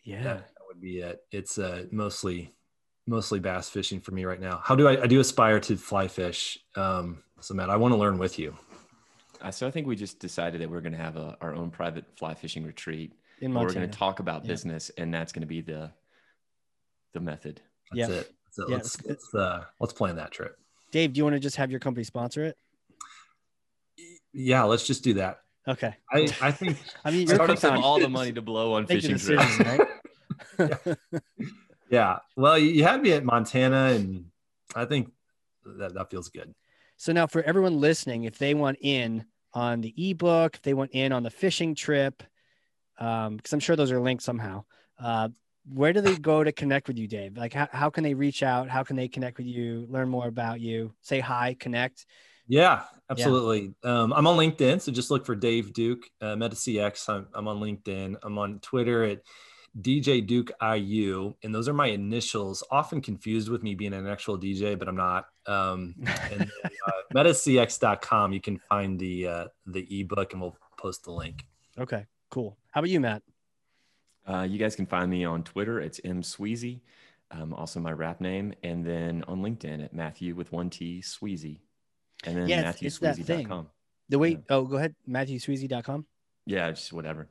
[SPEAKER 1] Yeah.
[SPEAKER 3] That, that would be it. It's uh, mostly mostly bass fishing for me right now. How do I? I do aspire to fly fish. Um, so Matt, I want to learn with you.
[SPEAKER 2] Uh, so I think we just decided that we're going to have a, our own private fly fishing retreat.
[SPEAKER 1] In
[SPEAKER 2] where We're going to talk about
[SPEAKER 1] Yeah.
[SPEAKER 2] business, and that's going to be the the method.
[SPEAKER 3] That's
[SPEAKER 1] Yeah.
[SPEAKER 3] it. That's it.
[SPEAKER 1] Yeah,
[SPEAKER 3] Let's
[SPEAKER 1] it's-
[SPEAKER 3] let's uh, let's plan that trip.
[SPEAKER 1] Dave, do you want to just have your company sponsor it?
[SPEAKER 3] Yeah, let's just do that.
[SPEAKER 1] Okay.
[SPEAKER 3] I I think [LAUGHS]
[SPEAKER 1] I mean,
[SPEAKER 2] Startups have all the money to blow on fishing trips.
[SPEAKER 1] right? [LAUGHS]
[SPEAKER 3] yeah. Well, you had me at Montana, and I think that that feels good.
[SPEAKER 1] So now for everyone listening, if they want in on the ebook, if they want in on the fishing trip, um, because I'm sure those are linked somehow. Uh, where do they go to connect with you, Dave? Like how, how can they reach out? How can they connect with you, learn more about you, say hi, connect?
[SPEAKER 3] Yeah, absolutely. Um, I'm on LinkedIn, so just look for Dave Duke, uh, MetaCX. I'm, I'm on LinkedIn. I'm on Twitter at DJ Duke IU, and those are my initials. Often confused with me being an actual DJ, but I'm not. Um, and then, [LAUGHS] uh, MetaCX.com, you can find the uh, the ebook, and we'll post the link.
[SPEAKER 1] Okay, cool. How about you, Matt?
[SPEAKER 2] Uh, you guys can find me on Twitter. It's M Sweezey, um, also my rap name, and then on LinkedIn at Mathew with one T Sweezey, and then
[SPEAKER 1] Yeah, it's- it's that.
[SPEAKER 2] MathewSweezey.com.
[SPEAKER 1] The way,
[SPEAKER 2] Yeah.
[SPEAKER 1] oh, go ahead, MathewSweezey.com.
[SPEAKER 2] Yeah, just whatever.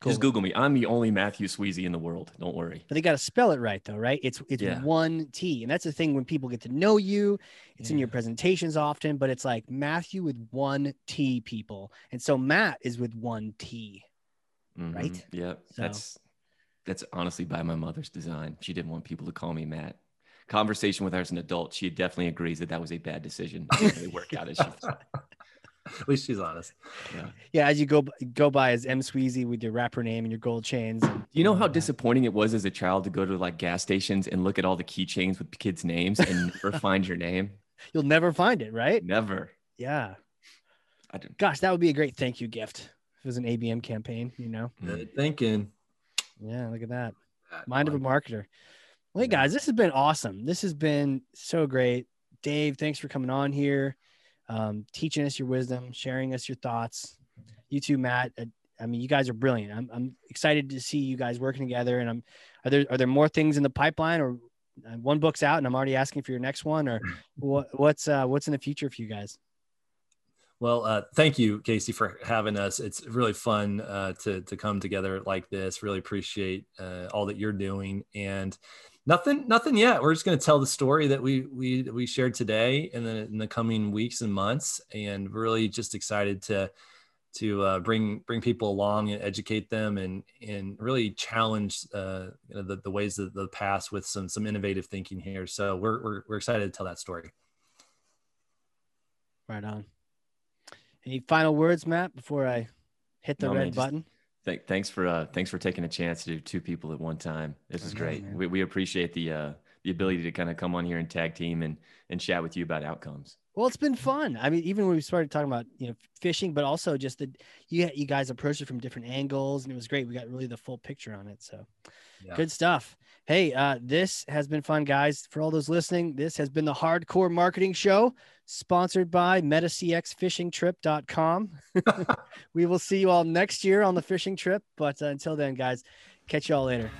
[SPEAKER 1] Cool.
[SPEAKER 2] Just Google me. I'm the only Mathew Sweezey in the world. Don't worry.
[SPEAKER 1] But they got to spell it right, though, right? It's it's
[SPEAKER 2] Yeah.
[SPEAKER 1] one T, and that's the thing when people get to know you. It's in your presentations often, but it's like Mathew with one T, people, and so Matt is with one T.
[SPEAKER 2] Mhm.
[SPEAKER 1] Right?
[SPEAKER 2] Yep.
[SPEAKER 1] So-
[SPEAKER 2] That's that's honestly by my mother's design. She didn't want people to call me Matt. Conversation with her as an adult, she definitely agrees that that was a bad decision. It didn't really work out as she [LAUGHS] thought.
[SPEAKER 3] At least she's honest.
[SPEAKER 2] Yeah.
[SPEAKER 1] Yeah, as you go go by as M Sweezey with your rapper name and your gold chains. and-
[SPEAKER 2] Do you know how
[SPEAKER 1] uh,
[SPEAKER 2] disappointing it was as a child to go to like gas stations and look at all the keychains with kids' names and never [LAUGHS] find your name?
[SPEAKER 1] You'll never find it, right?
[SPEAKER 2] Never.
[SPEAKER 1] Yeah.
[SPEAKER 2] I don't.
[SPEAKER 1] Gosh, that would be a great thank you gift. If it was an ABM campaign, you know.
[SPEAKER 3] Good thinking.
[SPEAKER 1] Yeah, look at that.
[SPEAKER 3] That
[SPEAKER 1] Mind of a marketer. Well, hey guys, this has been awesome. This has been so great. Dave, thanks for coming on here, um, teaching us your wisdom, sharing us your thoughts. You too, Matt. uh, I mean, you guys are brilliant. I'm, I'm excited to see you guys working together. And I'm are there are there more things in the pipeline, or uh, one book's out and I'm already asking for your next one, or [LAUGHS] what, what's uh, what's in the future for you guys?
[SPEAKER 3] Well, uh, thank you, Casey, for having us. It's really fun uh, to to come together like this. Really appreciate uh, all that you're doing, and nothing nothing yet. We're just going to tell the story that we we we shared today, and then in the coming weeks and months, and really just excited to to uh, bring bring people along and educate them and and really challenge uh, you know, the, the ways of the past with some some innovative thinking here. So we're, we're we're excited to tell that story.
[SPEAKER 1] Right on. Any final words, Matt, before I hit the
[SPEAKER 2] No,
[SPEAKER 1] red
[SPEAKER 2] man, just-
[SPEAKER 1] button?
[SPEAKER 2] Th- thanks for uh, thanks for taking a chance to do two people at one time. This is great.
[SPEAKER 1] man.
[SPEAKER 2] we, we appreciate the uh, the ability to kind of come on here and tag team and and chat with you about outcomes.
[SPEAKER 1] Well, it's been fun. I mean, even when we started talking about you know fishing, but also just that you you guys approached it from different angles, and it was great. We got really the full picture on it. So
[SPEAKER 3] Yeah.
[SPEAKER 1] good stuff. Hey, uh, this has been fun, guys. For all those listening, this has been the Hard Corps Marketing Show, sponsored by MetaCXFishingTrip.com. [LAUGHS] we will see you all next year on the fishing trip. But uh, until then, guys, catch you all later.